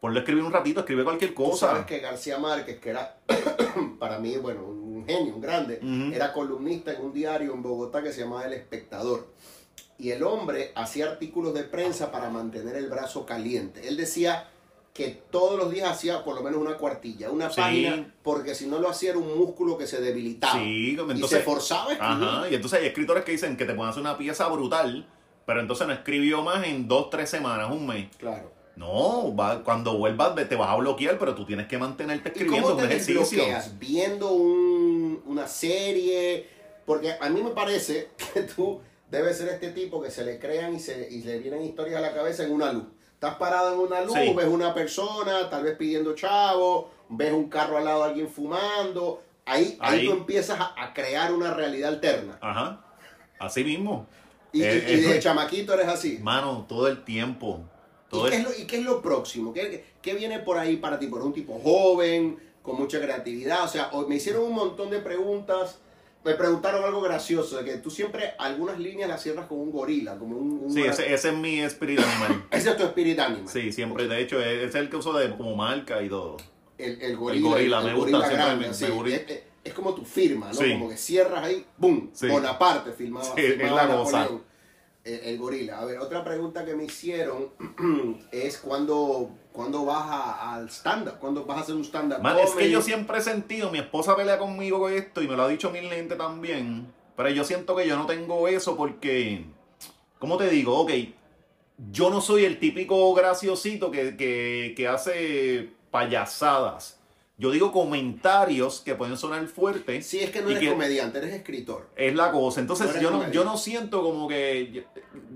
Ponle a escribir un ratito, escribe cualquier Tú cosa. sabes que García Márquez, que era para mí, bueno, un genio, un grande, era columnista en un diario en Bogotá que se llamaba El Espectador. Y el hombre hacía artículos de prensa para mantener el brazo caliente. Él decía que todos los días hacía por lo menos una cuartilla, una Sí. página, porque si no lo hacía era un músculo que se debilitaba. Sí, y entonces- se forzaba a escribir. Ajá, y entonces hay escritores que dicen que te pueden hacer una pieza brutal, pero entonces no escribió más en dos, tres semanas, un mes. Claro. No, va- cuando vuelvas te vas a bloquear, pero tú tienes que mantenerte ¿Y escribiendo cómo un te ejercicio. ¿Viendo un- una serie? Porque a mí me parece que tú debes ser este tipo que se le crean y se y le vienen historias a la cabeza en una luz. Estás parado en una luz, Sí. ves una persona, tal vez pidiendo chavo, ves un carro al lado de alguien fumando. Ahí, ahí. Ahí. tú empiezas a, a crear una realidad alterna. Ajá, así mismo. Y, y- Eh, y de eh, chamaquito eres así. Mano, todo el tiempo. ¿Y qué, el- es lo, y qué es lo próximo? ¿Qué, qué viene por ahí para ti? Por un tipo joven, con mucha creatividad. O sea, me hicieron un montón de preguntas. Me preguntaron algo gracioso, de que tú siempre algunas líneas las cierras con un gorila, como un... un Sí, ese, ese es mi espíritu animal. Ese es tu espíritu animal. Sí, siempre. De hecho, ese es el que uso de, como marca y todo. El, el gorila. gorila, me gusta, siempre grande, me- gorila. Es, como tu firma, ¿no? Sí. Como que cierras ahí, ¡boom! Sí. Bonaparte filmaba, Sí, filmaba es la cosa. Napoleón. El, el gorila. A ver, otra pregunta que me hicieron es cuando, cuando vas a- al stand-up, cuando vas a hacer un stand-up. Es que yo siempre he sentido, mi esposa pelea conmigo con esto y me lo ha dicho mi lente también, pero yo siento que yo no tengo eso porque, ¿cómo te digo? Ok, yo no soy el típico graciosito que, que, que hace payasadas. Yo digo comentarios que pueden sonar fuertes. Sí, es que no eres comediante, eres escritor. Es la cosa. Entonces yo no, yo no siento como que... Yo,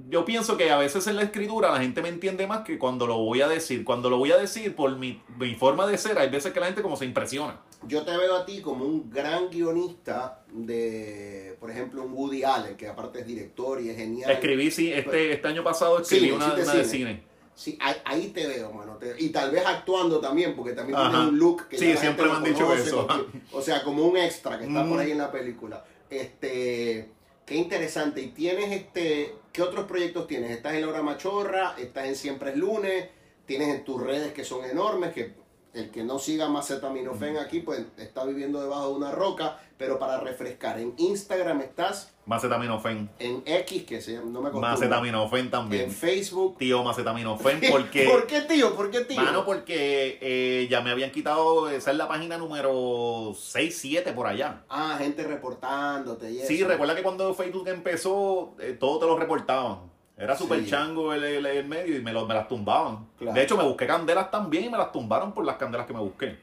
yo pienso que a veces en la escritura la gente me entiende más que cuando lo voy a decir. Cuando lo voy a decir por mi, mi forma de ser, hay veces que la gente como se impresiona. Yo te veo a ti como un gran guionista de, por ejemplo, un Woody Allen, que aparte es director y es genial. Escribí, sí, este, este año pasado escribí una de cine. Sí, ahí, ahí te veo, mano. te- y tal vez actuando también, porque también Ajá. tienes un look que Sí, siempre me han dicho conoce, eso. porque- o sea, como un extra que está Mm. por ahí en la película. Este, qué interesante. Y tienes este, ¿qué otros proyectos tienes? Estás en La Hora Machorra, estás en Siempre es Lunes, tienes en tus redes que son enormes, que el que no siga Macetaminofen aquí, pues está viviendo debajo de una roca, pero para refrescar, en Instagram estás, Macetaminofen. en X, que se llama, no me acuerdo. Macetaminofen En también. Facebook. Tío Macetaminofen, porque... ¿Por qué, tío? ¿Por qué, tío? Mano, porque eh, ya me habían quitado, esa es la página número 6, 7 por allá. Ah, gente reportándote y eso. Sí, recuerda que cuando Facebook empezó, eh, todo te lo reportaban. Era súper Sí. chango el, el- el medio y me, lo- me las tumbaban. Claro. De hecho, me busqué candelas también y me las tumbaron por las candelas que me busqué.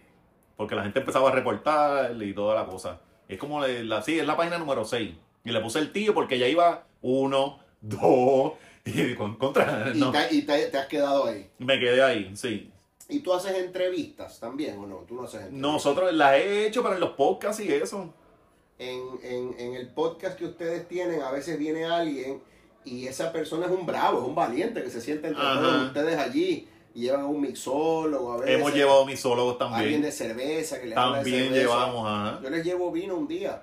Porque la gente empezaba a reportar y toda la cosa. Es como, la, la- sí, es la página número 6. Y le puse el tío porque ya iba uno, dos, y con contra. Y, te, y te- te has quedado ahí. me quedé ahí, sí. ¿Y tú haces entrevistas también o no? Tú no haces entrevistas. Nosotros las he hecho, en los podcasts y eso. En, en, en el podcast que ustedes tienen, a veces viene alguien y esa persona es un bravo, es un valiente que se siente entre Ajá. todos ustedes allí y llevan a un mixólogo, a veces. Hemos llevado misólogos alguien también. de cerveza que le habla de También cerveza. llevamos, ajá. Yo les llevo vino un día.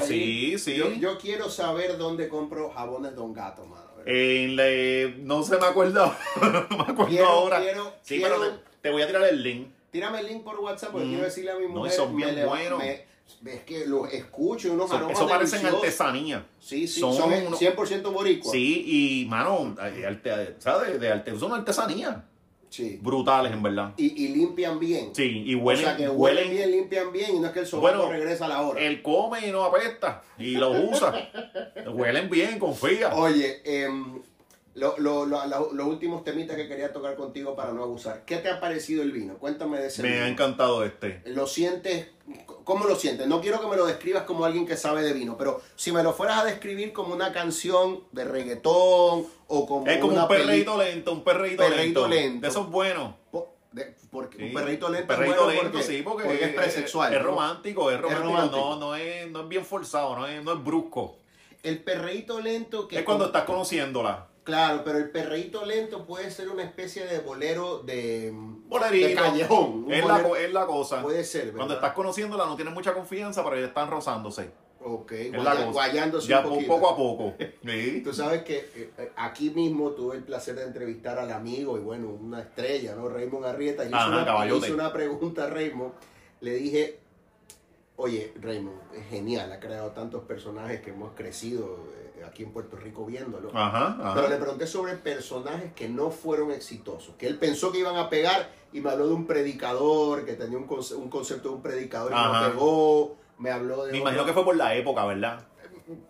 Ahí. sí, sí. Yo, yo quiero saber dónde compro jabones Don Gato, mano. En la- no se me acuerda, no me acuerdo Quiero- ahora. quiero- sí, quiero- pero te, te voy a tirar el link. Tírame el link por WhatsApp porque Mm. quiero decirle a mi No, mujer. y son bien buenos. es que los escucho y unos aromas eso parecen artesanía. Sí, sí, son son, unos- 100% boricua. Sí, y mano, de arte- ¿sabes? De arte, son artesanía. Sí. Brutales, en verdad. Y, y limpian bien. Sí, y o huelen, sea que huelen, huelen bien, limpian bien y no es que el sobaco Bueno, regresa a la hora. Él come y no apesta. Y lo usa. huelen bien, confía. Oye, em, lo- lo- lo- lo- los últimos temitas que quería tocar contigo para no abusar. ¿Qué te ha parecido el vino? Cuéntame de ese Me vino. ha encantado este. ¿Lo sientes? ¿Cómo lo sientes? No quiero que me lo describas como alguien que sabe de vino, pero si me lo fueras a describir como una canción de reggaetón o como Es como una un perreíto lento, un perreíto, Perreíto lento. lento. De esos buenos. peli- de- porque Sí. un perrito lento, Perreíto es bueno lento, porque, sí, porque, porque es presexual. Es, romántico, es romántico. romántico. No, no, es, no es bien forzado, no es, no es brusco. El perreíto lento que es cuando estás conociéndola. Claro, pero el perreíto lento puede ser una especie de bolero de, Bolerito. de callejón. Es la, es la cosa. Puede ser, ¿verdad? Cuando estás conociéndola no tienes mucha confianza, pero ya están rozándose. Ok, Es guaya- la cosa. guayándose Ya un poquito. poco a poco. Sí. Tú sabes que eh, eh, aquí mismo tuve el placer de entrevistar al amigo y bueno, una estrella, ¿no? Raymond Arrieta. Hice, Ajá, una, hice una pregunta a Raymond. Le dije, oye, Raymond, es genial, ha creado tantos personajes que hemos crecido eh, aquí en Puerto Rico viéndolo. Ajá, ajá. Pero le pregunté sobre personajes que no fueron exitosos, que él pensó que iban a pegar y me habló de un predicador, que tenía un, conce- un concepto de un predicador y Ajá. no pegó. Me habló de Me imagino que fue por la época, ¿verdad?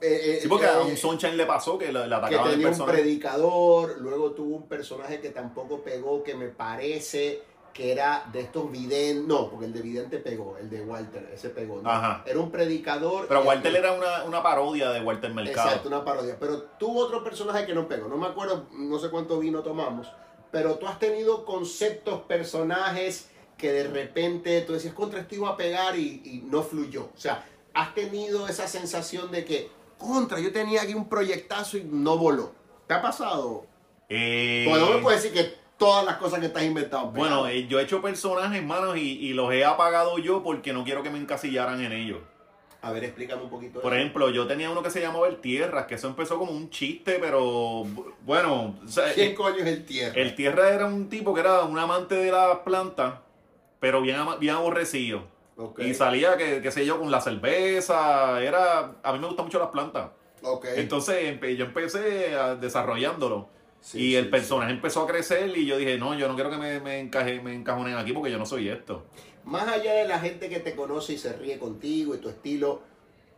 eh, eh, Sí, porque a eh, un Sunshine le pasó que le, le que tenía un predicador, luego tuvo un personaje que tampoco pegó, que me parece que era de estos videntes, no, porque el de vidente pegó, el de Walter, ese pegó, ¿no? Ajá. era un predicador. Pero Walter era una, una parodia de Walter Mercado. Exacto, una parodia, pero tuvo otro personaje que no pegó, no me acuerdo, no sé cuánto vino tomamos, pero tú has tenido conceptos, personajes que de repente tú decías, contra esto iba a pegar y, y no fluyó, o sea, has tenido esa sensación de que, contra, yo tenía aquí un proyectazo y no voló. ¿Te ha pasado? Eh, Pues no me puedes decir que todas las cosas que estás inventando. han Bueno, eh, yo he hecho personajes, hermanos, y, y los he apagado yo porque no quiero que me encasillaran en ellos. a ver, explícame un poquito. Por eso. ejemplo, yo tenía uno que se llamaba El Tierra, que eso empezó como un chiste, pero bu- bueno, o sea, ¿Quién coño es el tierra? el Tierra era un tipo que era un amante de las plantas, pero bien, bien aborrecido. Ok, Y salía, que, qué sé yo, con la cerveza, era... A mí me gustan mucho las plantas. Entonces yo empecé a- desarrollándolo. Sí, y sí, el sí. personaje empezó a crecer y yo dije, no, yo no quiero que me, me, encaje, me encajonen aquí porque yo no soy esto. Más allá de la gente que te conoce y se ríe contigo y tu estilo,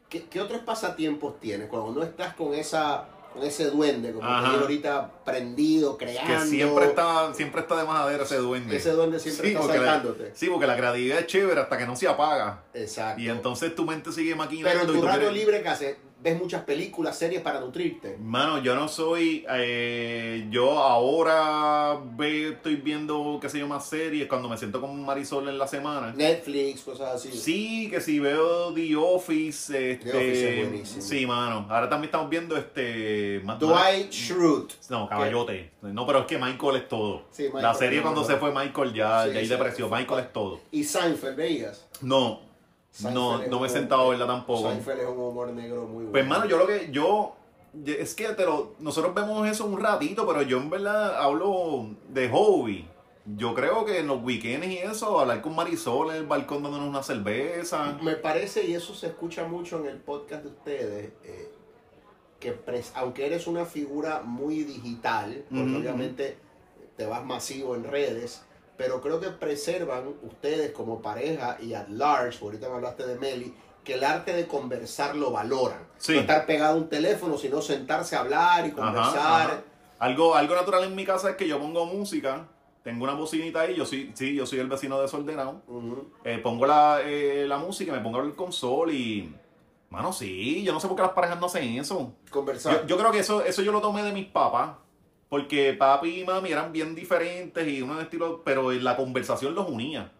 ¿qué, qué otros pasatiempos tienes? Cuando no estás con esa con ese duende, como Ajá. digo ahorita, prendido, creando. Que siempre está, siempre está de majadera ese duende. Ese duende siempre está la, saltándote. sí, porque la creatividad es chévere hasta que no se apaga. Exacto. Y entonces tu mente sigue maquinando. Pero en tu rato libre, ¿qué haces? ¿Ves muchas películas, series para nutrirte? Mano, yo no soy. eh, yo ahora ve, estoy viendo, qué sé yo, más series cuando me siento con Marisol en la semana. Netflix, cosas así. Sí, que si veo The Office, este, The Office es buenísimo. Sí, mano. Ahora también estamos viendo este. Dwight Schrute. No, caballote. No, pero es que Michael es todo. Sí, Michael la serie cuando se fue Michael ya, Sí, ya ahí sí. depreció. Michael es todo. Y Seinfeld, ¿veías? No, Seinfeld no, no me he sentado a verla tampoco. Seinfeld es un humor negro muy bueno. Pues hermano, yo lo que yo es que te lo- nosotros vemos eso un ratito, pero yo en verdad hablo de hobby. Yo creo que en los weekends y eso, hablar con Marisol en el balcón dándonos una cerveza. Me parece, y eso se escucha mucho en el podcast de ustedes, eh, que pres- aunque eres una figura muy digital, porque obviamente te vas masivo en redes, pero creo que preservan ustedes como pareja y at large, ahorita me hablaste de Meli, que el arte de conversar lo valoran. Sí. No estar pegado a un teléfono, sino sentarse a hablar y conversar. ajá. Algo, algo natural en mi casa es que yo pongo música, tengo una bocinita ahí, yo soy, sí, yo soy el vecino desordenado. Ujú. Eh, pongo la, eh, la música, me pongo el console y. Mano, sí, yo no sé por qué las parejas no hacen eso. Conversar. Yo, yo creo que eso, eso yo lo tomé de mis papás. Porque papi y mami eran bien diferentes y unos estilos, pero la conversación los unía.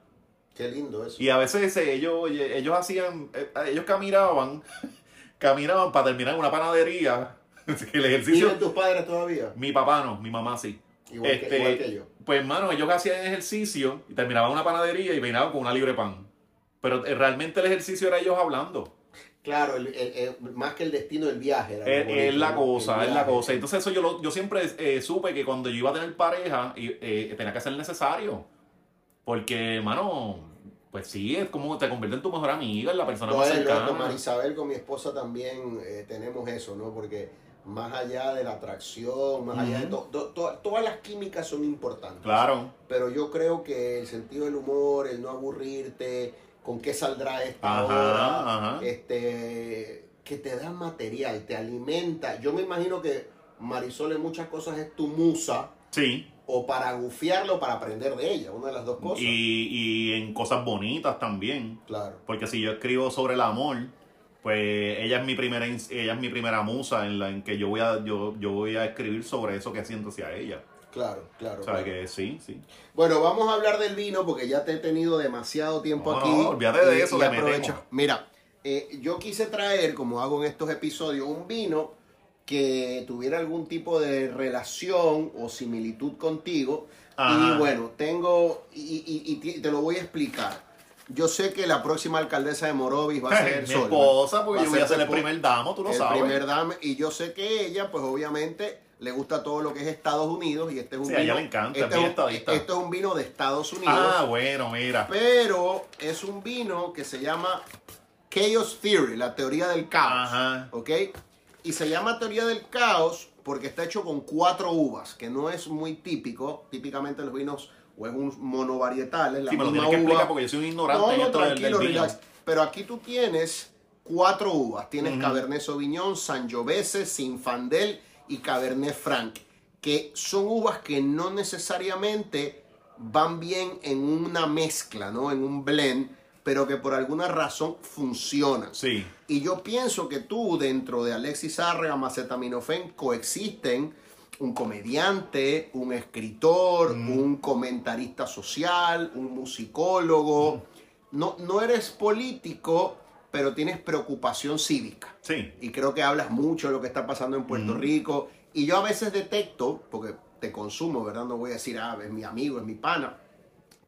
Qué lindo eso. Y a veces ellos, ellos hacían, eh, ellos caminaban, caminaban para terminar en una panadería. el ejercicio. ¿Viven tus padres todavía? Mi papá no, mi mamá sí. Igual, Este, que, igual que yo. Pues hermano, ellos hacían ejercicio y terminaban en una panadería y venían con una libre pan. Pero eh, realmente el ejercicio era ellos hablando. Claro, el- el- el- más que el destino del viaje. era Es, es la cosa, es la cosa. Entonces eso yo, lo- yo siempre eh, supe que cuando yo iba a tener pareja, eh, tenía que ser necesario. Porque, hermano, pues sí, es como te convierte en tu mejor amiga, en la persona No, más cercana. loco, Marisabel con mi esposa también eh, tenemos eso, ¿no? Porque más allá de la atracción, más allá de todo, todas las químicas son importantes. Claro. Pero yo creo que el sentido del humor, el no aburrirte, con qué saldrá esta Ajá, hora, ajá. este, que te da material, te alimenta. Yo me imagino que Marisol en muchas cosas es tu musa, Sí. o para gufiarlo o para aprender de ella, una de las dos cosas. Y, y en cosas bonitas también. Claro. Porque si yo escribo sobre el amor, pues ella es mi primera ella es mi primera musa en la en que yo voy a yo, yo voy a escribir sobre eso que siento hacia ella. Claro, claro. O sea claro. que sí, sí. Bueno, vamos a hablar del vino porque ya te he tenido demasiado tiempo No, aquí. no, olvídate de eso, y aprovecho. Mira, eh, yo quise traer, como hago en estos episodios, un vino que tuviera algún tipo de relación o similitud contigo. Ajá. Y bueno, tengo, y, y- y te- lo voy a explicar. Yo sé que la próxima alcaldesa de Morovis va a ser Mi esposa, porque Va yo voy a ser el primer damo, tú lo el sabes. primer dame, y yo sé que ella, pues obviamente, le gusta todo lo que es Estados Unidos y este es un Sí, a ella vino. le encanta, este es un-. Esto es un vino de Estados Unidos. Ah, bueno, mira. Pero es un vino que se llama Chaos Theory, la teoría del caos. Ajá. ¿Ok? Y se llama teoría del caos porque está hecho con cuatro uvas, que no es muy típico. Típicamente los vinos o es un monovarietal, es la Sí, me lo misma que uva. explicar porque yo soy un ignorante No, no, esto del- del tranquilo, vino. Pero aquí tú tienes cuatro uvas. Tienes Ujú. Cabernet Sauvignon, Sangiovese, Sinfandel y Cabernet Franc. Que son uvas que no necesariamente van bien en una mezcla, ¿no? En un blend, pero que por alguna razón funcionan. Sí. Y yo pienso que tú, dentro de Alexis Zárraga, Macetaminofen, coexisten un comediante, un escritor, un comentarista social, un musicólogo. No, no eres político, pero tienes preocupación cívica. Sí. Y creo que hablas mucho de lo que está pasando en Puerto. Rico. Y yo a veces detecto, porque te consumo, ¿verdad? No voy a decir, ah, es mi amigo, es mi pana.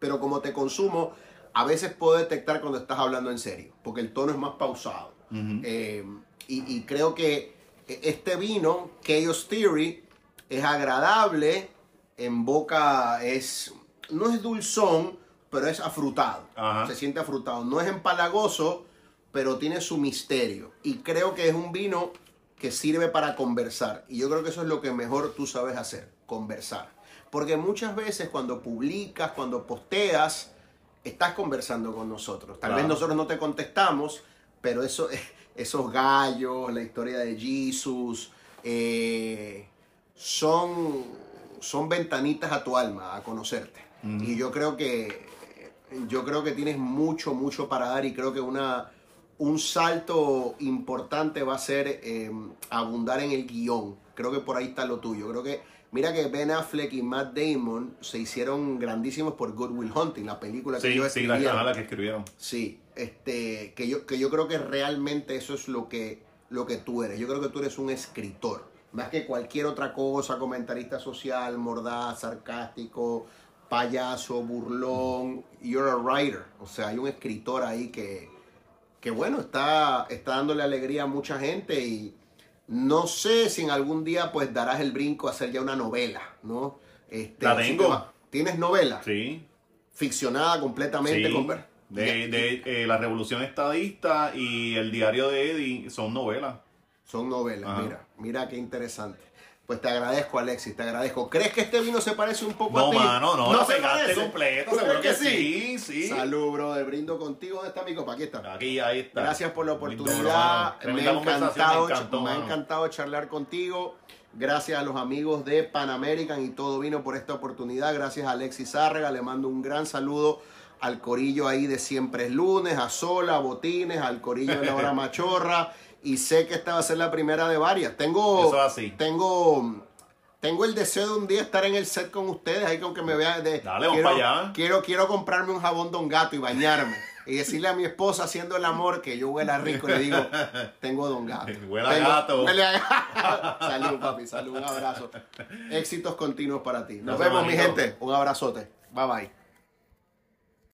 Pero como te consumo, a veces puedo detectar cuando estás hablando en serio, porque el tono es más pausado. Eh, y, y creo que este vino, Chaos Theory, es agradable, en boca es, no es dulzón, pero es afrutado. Ajá. Se siente afrutado. No es empalagoso, pero tiene su misterio. Y creo que es un vino que sirve para conversar. Y yo creo que eso es lo que mejor tú sabes hacer, conversar. Porque muchas veces cuando publicas, cuando posteas, estás conversando con nosotros. Tal Claro. vez nosotros no te contestamos, pero eso, esos gallos, la historia de Jesus, eh, son, son ventanitas a tu alma, a conocerte. Y yo creo que yo creo que tienes mucho, mucho para dar y creo que una, un salto importante va a ser eh, abundar en el guion. Creo que por ahí está lo tuyo. Creo que, mira que Ben Affleck y Matt Damon se hicieron grandísimos por Good Will Hunting, la película que Sí, ellos sí, la que escribieron. Sí, este, que yo, que yo creo que realmente eso es lo que, lo que tú eres. Yo creo que tú eres un escritor. Más que cualquier otra cosa, comentarista social, mordaz, sarcástico, payaso, burlón. You're a writer. O sea, hay un escritor ahí que, que bueno, está, está dándole alegría a mucha gente y no sé si en algún día pues darás el brinco a hacer ya una novela, ¿no? Este, La tengo. ¿Tienes novela? Sí. Ficcionada completamente Sí. con... De, de eh, La Revolución Estadista y El Diario de Eddie son novelas. Son novelas, Ajá. mira, mira qué interesante. Pues te agradezco, Alexis, te agradezco. ¿Crees que este vino se parece un poco No, a ti? mano, no, la se pegaste parece? completo, ¿Tú seguro crees que sí, sí. Salud, brother, brindo contigo. ¿Dónde está mi copa? Aquí está. Aquí, ahí está. Gracias por la oportunidad. me, ha encantado, me encantó, me ha encantado charlar contigo. Gracias a los amigos de Pan American y todo vino por esta oportunidad. Gracias a Alexis Zárraga. Le mando un gran saludo al corillo ahí de Siempre es Lunes, a Sola, a Botines, al corillo de la hora machorra. Y sé que esta va a ser la primera de varias. Tengo, Eso es así. tengo, tengo el deseo de un día estar en el set con ustedes. Ahí con que me vean. De, Dale, vamos quiero, para allá. Quiero, quiero comprarme un jabón Don Gato y bañarme. Y decirle a mi esposa haciendo el amor que yo huela rico. Le digo, tengo Don Gato. Huele a Tengo- gato. huele a gato. salud, papi. Salud. Un abrazo. Éxitos continuos para ti. Nos vemos, mi gente. Un abrazote. Bye bye.